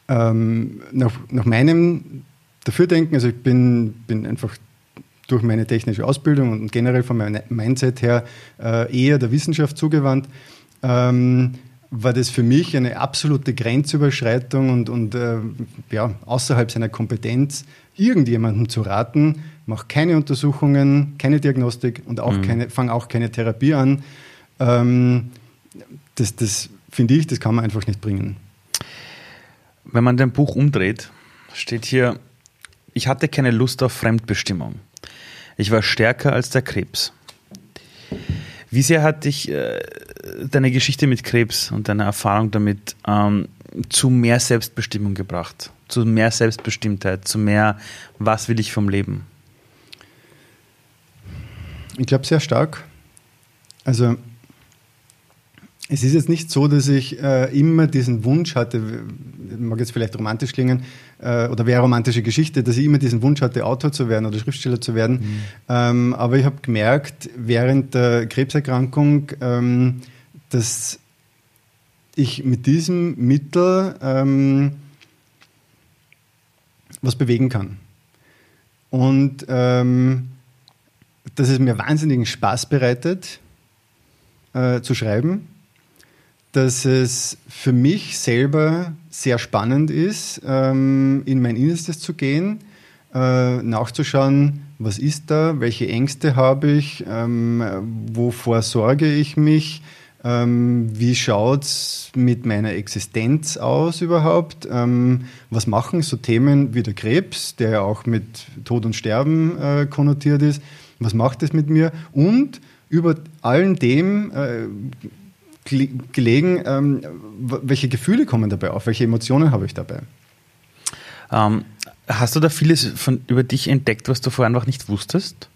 ähm, nach, nach meinem Dafürdenken, also ich bin, bin einfach durch meine technische Ausbildung und generell von meinem Mindset her äh, eher der Wissenschaft zugewandt, ähm, war das für mich eine absolute Grenzüberschreitung und, und äh, ja, außerhalb seiner Kompetenz, irgendjemandem zu raten, mach keine Untersuchungen, keine Diagnostik und auch mhm. keine, fang auch keine Therapie an. Ähm, das das finde ich, das kann man einfach nicht bringen. Wenn man dein Buch umdreht, steht hier, ich hatte keine Lust auf Fremdbestimmung. Ich war stärker als der Krebs. Wie sehr hat dich äh, deine Geschichte mit Krebs und deine Erfahrung damit ähm, zu mehr Selbstbestimmung gebracht? Zu mehr Selbstbestimmtheit, zu mehr, was will ich vom Leben? Ich glaube sehr stark. Also es ist jetzt nicht so, dass ich äh, immer diesen Wunsch hatte, mag jetzt vielleicht romantisch klingen, äh, oder wäre romantische Geschichte, dass ich immer diesen Wunsch hatte, Autor zu werden oder Schriftsteller zu werden. Mhm. Ähm, aber ich habe gemerkt, während der Krebserkrankung, ähm, dass ich mit diesem Mittel ähm, was bewegen kann. Und ähm, dass es mir wahnsinnigen Spaß bereitet, äh, zu schreiben, dass es für mich selber sehr spannend ist, ähm, in mein Innerstes zu gehen, äh, nachzuschauen, was ist da, welche Ängste habe ich, ähm, wovor sorge ich mich, ähm, wie schaut es mit meiner Existenz aus überhaupt? Ähm, was machen so Themen wie der Krebs, der ja auch mit Tod und Sterben äh, konnotiert ist? Was macht es mit mir? Und über allen dem äh, gelegen, ähm, welche Gefühle kommen dabei auf? Welche Emotionen habe ich dabei? Ähm, hast du da vieles von, über dich entdeckt, was du vorher einfach nicht wusstest?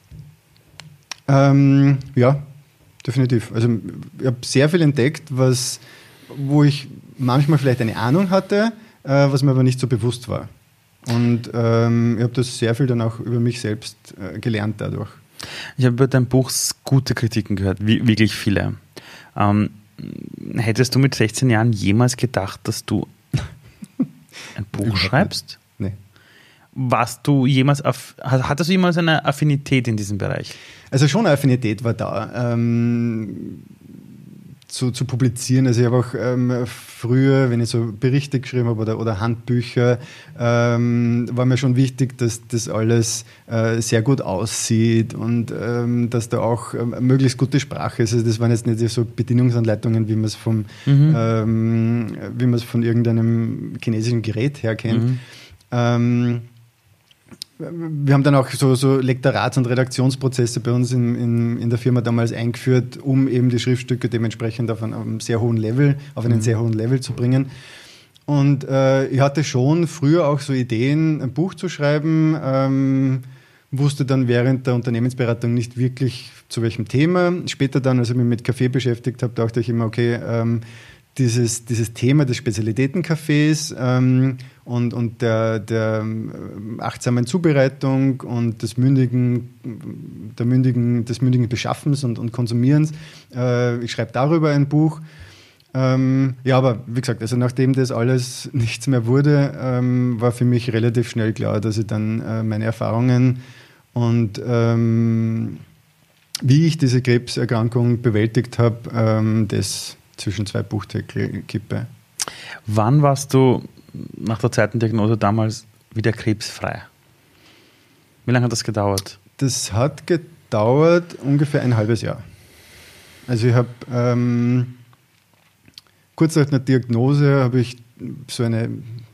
Ähm, ja, definitiv. Also ich habe sehr viel entdeckt, was, wo ich manchmal vielleicht eine Ahnung hatte, äh, was mir aber nicht so bewusst war. Und ähm, ich habe das sehr viel dann auch über mich selbst äh, gelernt dadurch. Ich habe über dein Buch gute Kritiken gehört, wie, wirklich viele. Ähm, hättest du mit 16 Jahren jemals gedacht, dass du ein Buch schreibst? Warst du jemals, hattest du jemals eine Affinität in diesem Bereich? Also schon eine Affinität war da. Ähm, zu, zu publizieren. Also ich habe auch ähm, früher, wenn ich so Berichte geschrieben habe oder, oder Handbücher, ähm, war mir schon wichtig, dass das alles äh, sehr gut aussieht und ähm, dass da auch ähm, möglichst gute Sprache ist. Also das waren jetzt nicht so Bedienungsanleitungen, wie man es vom, mhm. Ähm, wie man es von irgendeinem chinesischen Gerät her kennt. Mhm. Wir haben dann auch so, so Lektorats- und Redaktionsprozesse bei uns in, in, in, der Firma damals eingeführt, um eben die Schriftstücke dementsprechend auf, einem sehr hohen Level, auf einen mhm. sehr hohen Level zu bringen. Und äh, ich hatte schon früher auch so Ideen, ein Buch zu schreiben, ähm, wusste dann während der Unternehmensberatung nicht wirklich zu welchem Thema. Später dann, als ich mich mit Kaffee beschäftigt habe, dachte ich immer, okay, ähm, dieses, dieses Thema des Spezialitätencafés ähm, und, und der, der ähm, achtsamen Zubereitung und des mündigen, der mündigen, des mündigen Beschaffens und, und Konsumierens. Äh, ich schreibe darüber ein Buch. Ähm, ja, aber wie gesagt, also nachdem das alles nichts mehr wurde, ähm, war für mich relativ schnell klar, dass ich dann äh, meine Erfahrungen und ähm, wie ich diese Krebserkrankung bewältigt habe, ähm, das zwischen zwei Buchdeckel kippe. Wann warst du nach der zweiten Diagnose damals wieder krebsfrei? Wie lange hat das gedauert? Das hat gedauert ungefähr ein halbes Jahr. Also ich habe ähm, kurz nach der Diagnose habe ich so eine,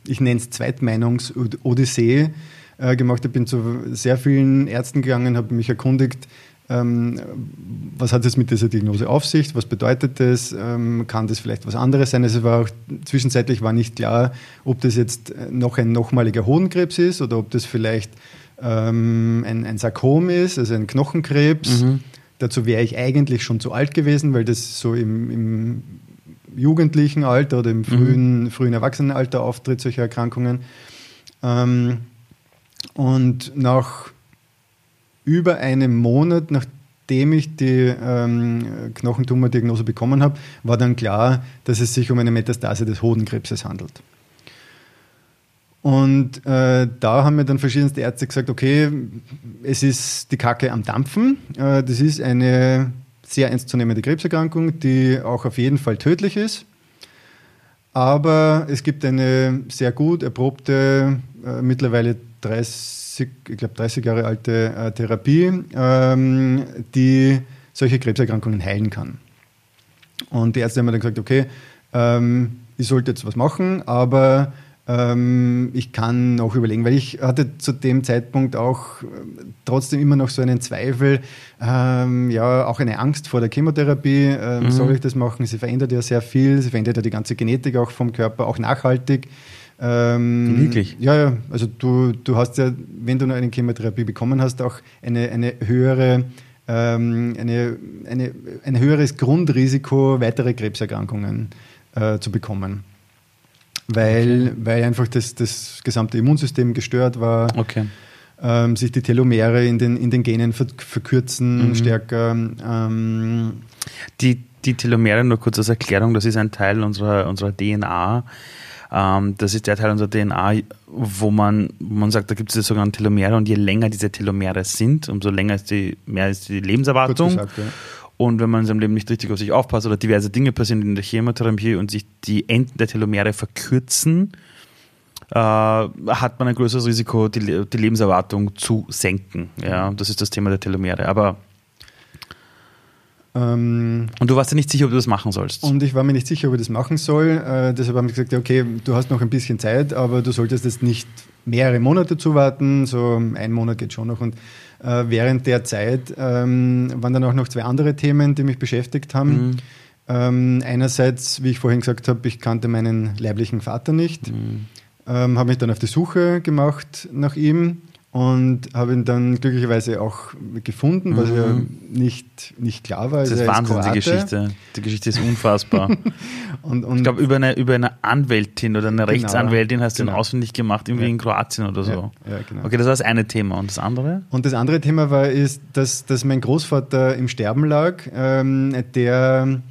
ich nenne es Zweitmeinungs-Odyssee äh, gemacht. Ich bin zu sehr vielen Ärzten gegangen, habe mich erkundigt, was hat es mit dieser Diagnose auf sich, was bedeutet das, ähm, kann das vielleicht was anderes sein. Also war auch, zwischenzeitlich war nicht klar, ob das jetzt noch ein nochmaliger Hodenkrebs ist oder ob das vielleicht ähm, ein, ein Sarkom ist, also ein Knochenkrebs. Mhm. Dazu wäre ich eigentlich schon zu alt gewesen, weil das so im, im jugendlichen Alter oder im mhm. frühen, mhm. frühen Erwachsenenalter auftritt, solche Erkrankungen. Ähm, und nach über einem Monat, nachdem ich die ähm, Knochentumordiagnose bekommen habe, war dann klar, dass es sich um eine Metastase des Hodenkrebses handelt. Und äh, da haben mir dann verschiedenste Ärzte gesagt, okay, es ist die Kacke am Dampfen. Äh, das ist eine sehr ernstzunehmende Krebserkrankung, die auch auf jeden Fall tödlich ist. Aber es gibt eine sehr gut erprobte, äh, mittlerweile 30, ich glaube 30 Jahre alte äh, Therapie, ähm, die solche Krebserkrankungen heilen kann. Und die Ärzte haben mir dann gesagt, okay, ähm, ich sollte jetzt was machen, aber ähm, ich kann noch überlegen, weil ich hatte zu dem Zeitpunkt auch äh, trotzdem immer noch so einen Zweifel, ähm, ja, auch eine Angst vor der Chemotherapie. Ähm, mhm. Soll ich das machen? Sie verändert ja sehr viel, sie verändert ja die ganze Genetik auch vom Körper, auch nachhaltig. Ähm, Wirklich? Ja, ja. Also du, du hast ja, wenn du noch eine Chemotherapie bekommen hast, auch eine, eine höhere ähm, eine, eine, ein höheres Grundrisiko, weitere Krebserkrankungen äh, zu bekommen weil, okay. weil einfach das, das gesamte Immunsystem gestört war. Okay. Ähm, sich die Telomere in den, in den Genen verkürzen mhm. stärker. Ähm, die, die Telomere, nur kurz als Erklärung, das ist ein Teil unserer, unserer DNA. Ähm, das ist der Teil unserer DNA, wo man, wo man sagt, da gibt es die sogenannten Telomere und je länger diese Telomere sind, umso länger ist die, mehr ist die Lebenserwartung. Gesagt, ja. Und wenn man in seinem Leben nicht richtig auf sich aufpasst oder diverse Dinge passieren in der Chemotherapie und sich die Enden der Telomere verkürzen, äh, hat man ein größeres Risiko, die, die, Lebenserwartung zu senken. Ja, das ist das Thema der Telomere. Aber ähm, und du warst ja nicht sicher, ob du das machen sollst. Und ich war mir nicht sicher, ob ich das machen soll. Äh, deshalb haben wir gesagt, okay, du hast noch ein bisschen Zeit, aber du solltest jetzt nicht mehrere Monate zuwarten. So ein Monat geht schon noch. Und äh, während der Zeit ähm, waren dann auch noch zwei andere Themen, die mich beschäftigt haben. Mhm. Ähm, einerseits, wie ich vorhin gesagt habe, ich kannte meinen leiblichen Vater nicht, mhm. ähm, habe mich dann auf die Suche gemacht nach ihm und habe ihn dann glücklicherweise auch gefunden, was mhm. ja nicht, nicht klar war. Das ist Wahnsinn, die Geschichte. Die Geschichte ist unfassbar. und, und ich glaube, über eine, über eine Anwältin oder eine genau, Rechtsanwältin hast du genau. ihn ausfindig gemacht, irgendwie ja. in Kroatien oder so. Ja, ja, genau. Okay, das war das eine Thema. Und das andere? Und das andere Thema war, ist, dass, dass mein Großvater im Sterben lag, ähm, der,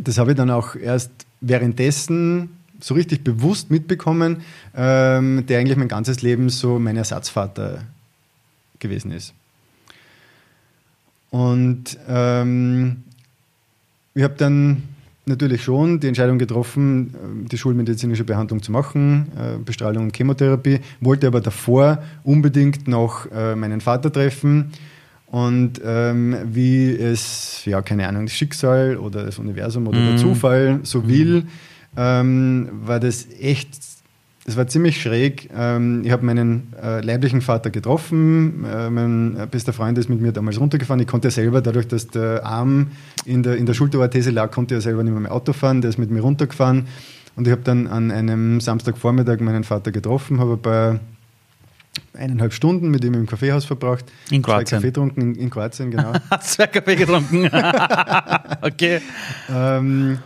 das habe ich dann auch erst währenddessen so richtig bewusst mitbekommen, ähm, der eigentlich mein ganzes Leben so mein Ersatzvater gewesen ist. Und ähm, ich habe dann natürlich schon die Entscheidung getroffen, äh, die schulmedizinische Behandlung zu machen, äh, Bestrahlung und Chemotherapie, wollte aber davor unbedingt noch äh, meinen Vater treffen. Und ähm, wie es, ja, keine Ahnung, das Schicksal oder das Universum oder mhm. der Zufall so will, mhm ähm, war das echt, das war ziemlich schräg. Ähm, ich habe meinen äh, leiblichen Vater getroffen, äh, mein äh, bester Freund ist mit mir damals runtergefahren. Ich konnte selber, dadurch, dass der Arm in der, in der Schulterorthese lag, konnte er selber nicht mehr, mehr Auto fahren, der ist mit mir runtergefahren. Und ich habe dann an einem Samstagvormittag meinen Vater getroffen, habe bei eineinhalb Stunden mit ihm im Kaffeehaus verbracht. In Kroatien. Zwei Kaffee getrunken, in, in Kroatien, genau. Zwei Kaffee getrunken. okay. Ähm,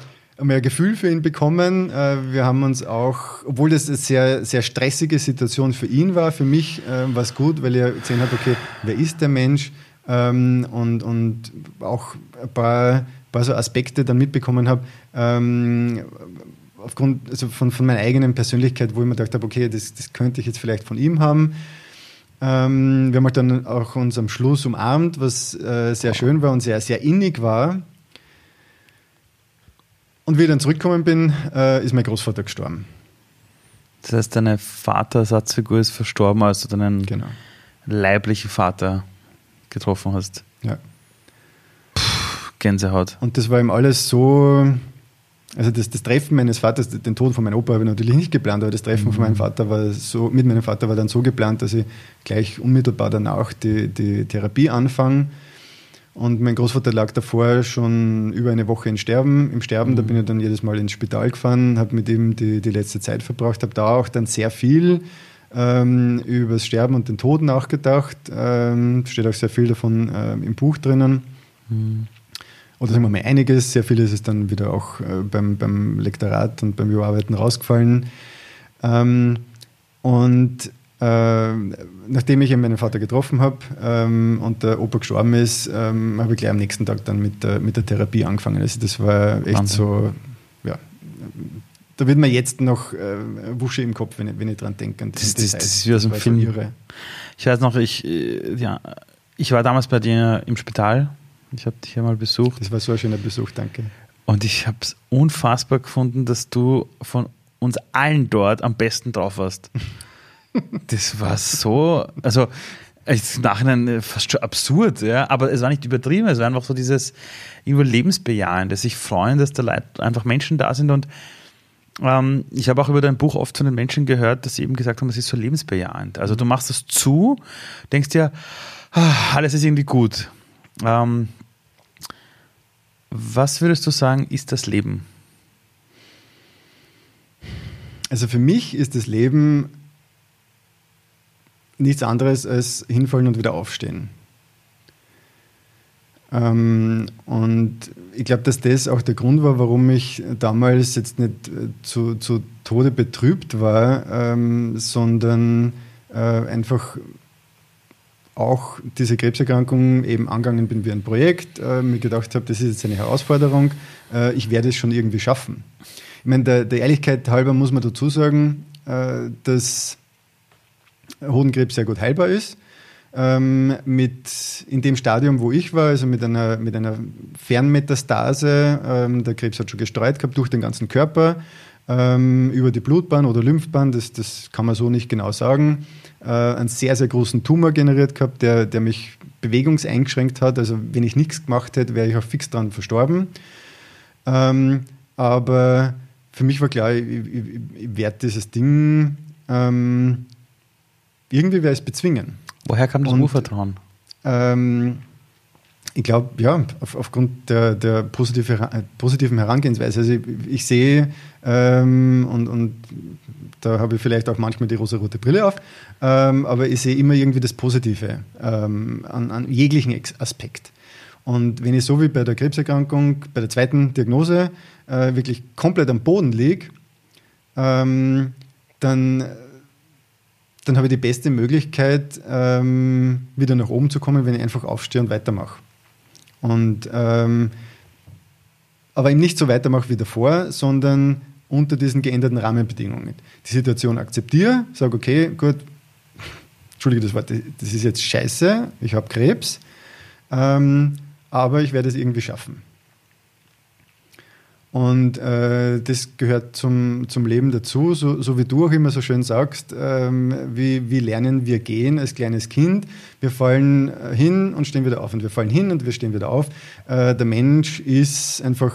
mehr Gefühl für ihn bekommen. Äh, wir haben uns auch, obwohl das eine sehr, sehr stressige Situation für ihn war, für mich äh, war es gut, weil er gesehen hat, okay, wer ist der Mensch? Ähm, und, und auch ein paar, paar so Aspekte dann mitbekommen habe, ähm, aufgrund also von, von meiner eigenen Persönlichkeit, wo ich mir gedacht habe, okay, das, das könnte ich jetzt vielleicht von ihm haben. Ähm, wir haben halt dann auch uns am Schluss umarmt, was äh, sehr schön war und sehr, sehr innig war. Und wie ich dann zurückgekommen bin, äh, ist mein Großvater gestorben. Das heißt, deine Vaterersatzfigur ist verstorben, als du deinen Genau. leiblichen Vater getroffen hast. Ja. Gänsehaut. Und das war ihm alles so. Also das, das Treffen meines Vaters, den Tod von meinem Opa habe ich natürlich nicht geplant, aber das Treffen von meinem Vater war so, mit meinem Vater war dann so geplant, dass ich gleich unmittelbar danach die, die Therapie anfange. Und mein Großvater lag davor schon über eine Woche in Sterben, im Sterben. Da bin ich dann jedes Mal ins Spital gefahren, habe mit ihm die, die letzte Zeit verbracht, habe da auch dann sehr viel ähm, über das Sterben und den Tod nachgedacht. Ähm, steht auch sehr viel davon ähm, im Buch drinnen. Oder sagen wir mal einiges, sehr viel ist es dann wieder auch äh, beim, beim Lektorat und beim Überarbeiten rausgefallen. Ähm, und äh, nachdem ich meinen Vater getroffen habe ähm, und der Opa gestorben ist, ähm, habe ich gleich am nächsten Tag dann mit der, mit der Therapie angefangen. Also das war echt Wahnsinn. so, ja, da wird mir jetzt noch äh, Wusche im Kopf, wenn ich, wenn ich dran denke. Das- das- das ist wie aus war Film. irre. Ich weiß noch, ich, äh, ja, ich war damals bei dir im Spital. Ich habe dich ja mal besucht. Das war so ein schöner Besuch, danke. Und ich habe es unfassbar gefunden, dass du von uns allen dort am besten drauf warst. Das war so, also im Nachhinein äh, fast schon absurd, ja, aber es war nicht übertrieben, es war einfach so dieses irgendwo Lebensbejahen, das sich freuen, dass da einfach Menschen da sind und ähm, ich habe auch über dein Buch oft von den Menschen gehört, dass sie eben gesagt haben, es ist so lebensbejahend. Also du machst das zu, denkst dir, ah, alles ist irgendwie gut. Ähm, was würdest du sagen, ist das Leben? Also für mich ist das Leben nichts anderes als hinfallen und wieder aufstehen. Ähm, und ich glaube, dass das auch der Grund war, warum ich damals jetzt nicht äh, zu, zu Tode betrübt war, ähm, sondern äh, einfach auch diese Krebserkrankung eben angegangen bin wie ein Projekt, äh, mir gedacht habe, das ist jetzt eine Herausforderung, äh, ich werde es schon irgendwie schaffen. Ich meine, der, der Ehrlichkeit halber muss man dazu sagen, äh, dass Hodenkrebs sehr gut heilbar ist. Ähm, mit, in dem Stadium, wo ich war, also mit einer, mit einer Fernmetastase, ähm, der Krebs hat schon gestreut gehabt durch den ganzen Körper, ähm, über die Blutbahn oder Lymphbahn, das, das kann man so nicht genau sagen, äh, einen sehr, sehr großen Tumor generiert gehabt, der, der mich bewegungseingeschränkt hat. Also wenn ich nichts gemacht hätte, wäre ich auch fix dran verstorben. Ähm, aber für mich war klar, ich, ich, ich werde dieses Ding ähm, irgendwie werde ich es bezwingen. Woher kam das Und- Urvertrauen? Ähm, ich glaube, ja, auf, aufgrund der, der positive, äh, positiven Herangehensweise. Also ich, ich sehe, ähm, und, und da habe ich vielleicht auch manchmal die rosa-rote Brille auf, ähm, aber ich sehe immer irgendwie das Positive ähm, an, an jeglichen Aspekt. Und wenn ich so wie bei der Krebserkrankung, bei der zweiten Diagnose, äh, wirklich komplett am Boden liege, ähm, dann dann habe ich die beste Möglichkeit, ähm, wieder nach oben zu kommen, wenn ich einfach aufstehe und weitermache. Und ähm, aber eben nicht so weitermache wie davor, sondern unter diesen geänderten Rahmenbedingungen. Die Situation akzeptiere, sage, okay, gut, entschuldige das Wort, das ist jetzt scheiße, ich habe Krebs, ähm, aber ich werde es irgendwie schaffen. Und äh, das gehört zum, zum Leben dazu, so, so wie du auch immer so schön sagst, ähm, wie, wie lernen wir gehen als kleines Kind. Wir fallen äh, hin und stehen wieder auf und wir fallen hin und wir stehen wieder auf. Äh, der Mensch ist einfach,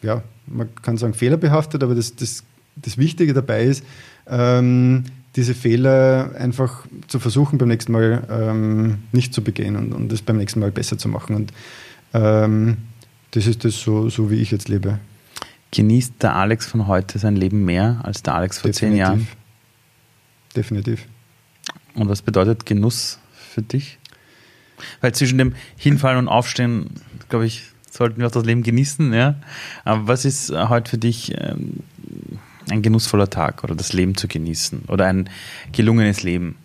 ja, man kann sagen fehlerbehaftet, aber das, das, das Wichtige dabei ist, ähm, diese Fehler einfach zu versuchen, beim nächsten Mal ähm, nicht zu begehen und, und das beim nächsten Mal besser zu machen. Und ähm, das ist das so, so, wie ich jetzt lebe. Genießt der Alex von heute sein Leben mehr als der Alex vor zehn Jahren? Definitiv. Und was bedeutet Genuss für dich? Weil zwischen dem Hinfallen und Aufstehen, glaube ich, sollten wir auch das Leben genießen. Ja? Aber was ist äh, heute für dich ähm, ein genussvoller Tag oder das Leben zu genießen oder ein gelungenes Leben?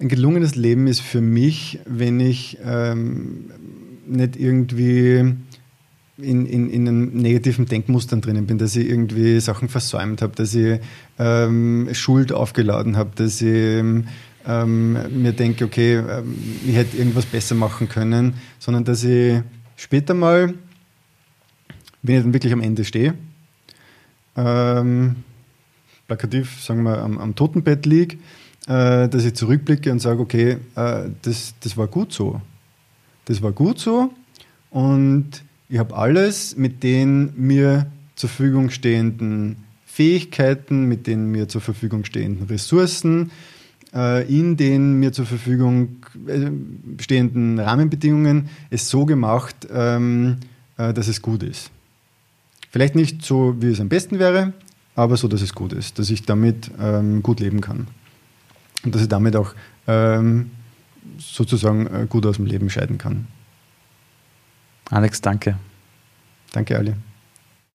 Ein gelungenes Leben ist für mich, wenn ich ähm, nicht irgendwie in, in, in einem negativen Denkmustern drinnen bin, dass ich irgendwie Sachen versäumt habe, dass ich ähm, Schuld aufgeladen habe, dass ich ähm, mir denke, okay, ähm, ich hätte irgendwas besser machen können, sondern dass ich später mal, wenn ich dann wirklich am Ende stehe, ähm, plakativ, sagen wir, am, am Totenbett liege, äh, dass ich zurückblicke und sage, okay, äh, das, das war gut so. Das war gut so und ich habe alles mit den mir zur Verfügung stehenden Fähigkeiten, mit den mir zur Verfügung stehenden Ressourcen, äh, in den mir zur Verfügung äh, stehenden Rahmenbedingungen es so gemacht, ähm, äh, dass es gut ist. Vielleicht nicht so, wie es am besten wäre, aber so, dass es gut ist, dass ich damit ähm, gut leben kann. Und dass ich damit auch ähm, sozusagen gut aus dem Leben scheiden kann. Alex, danke. Danke, Ali.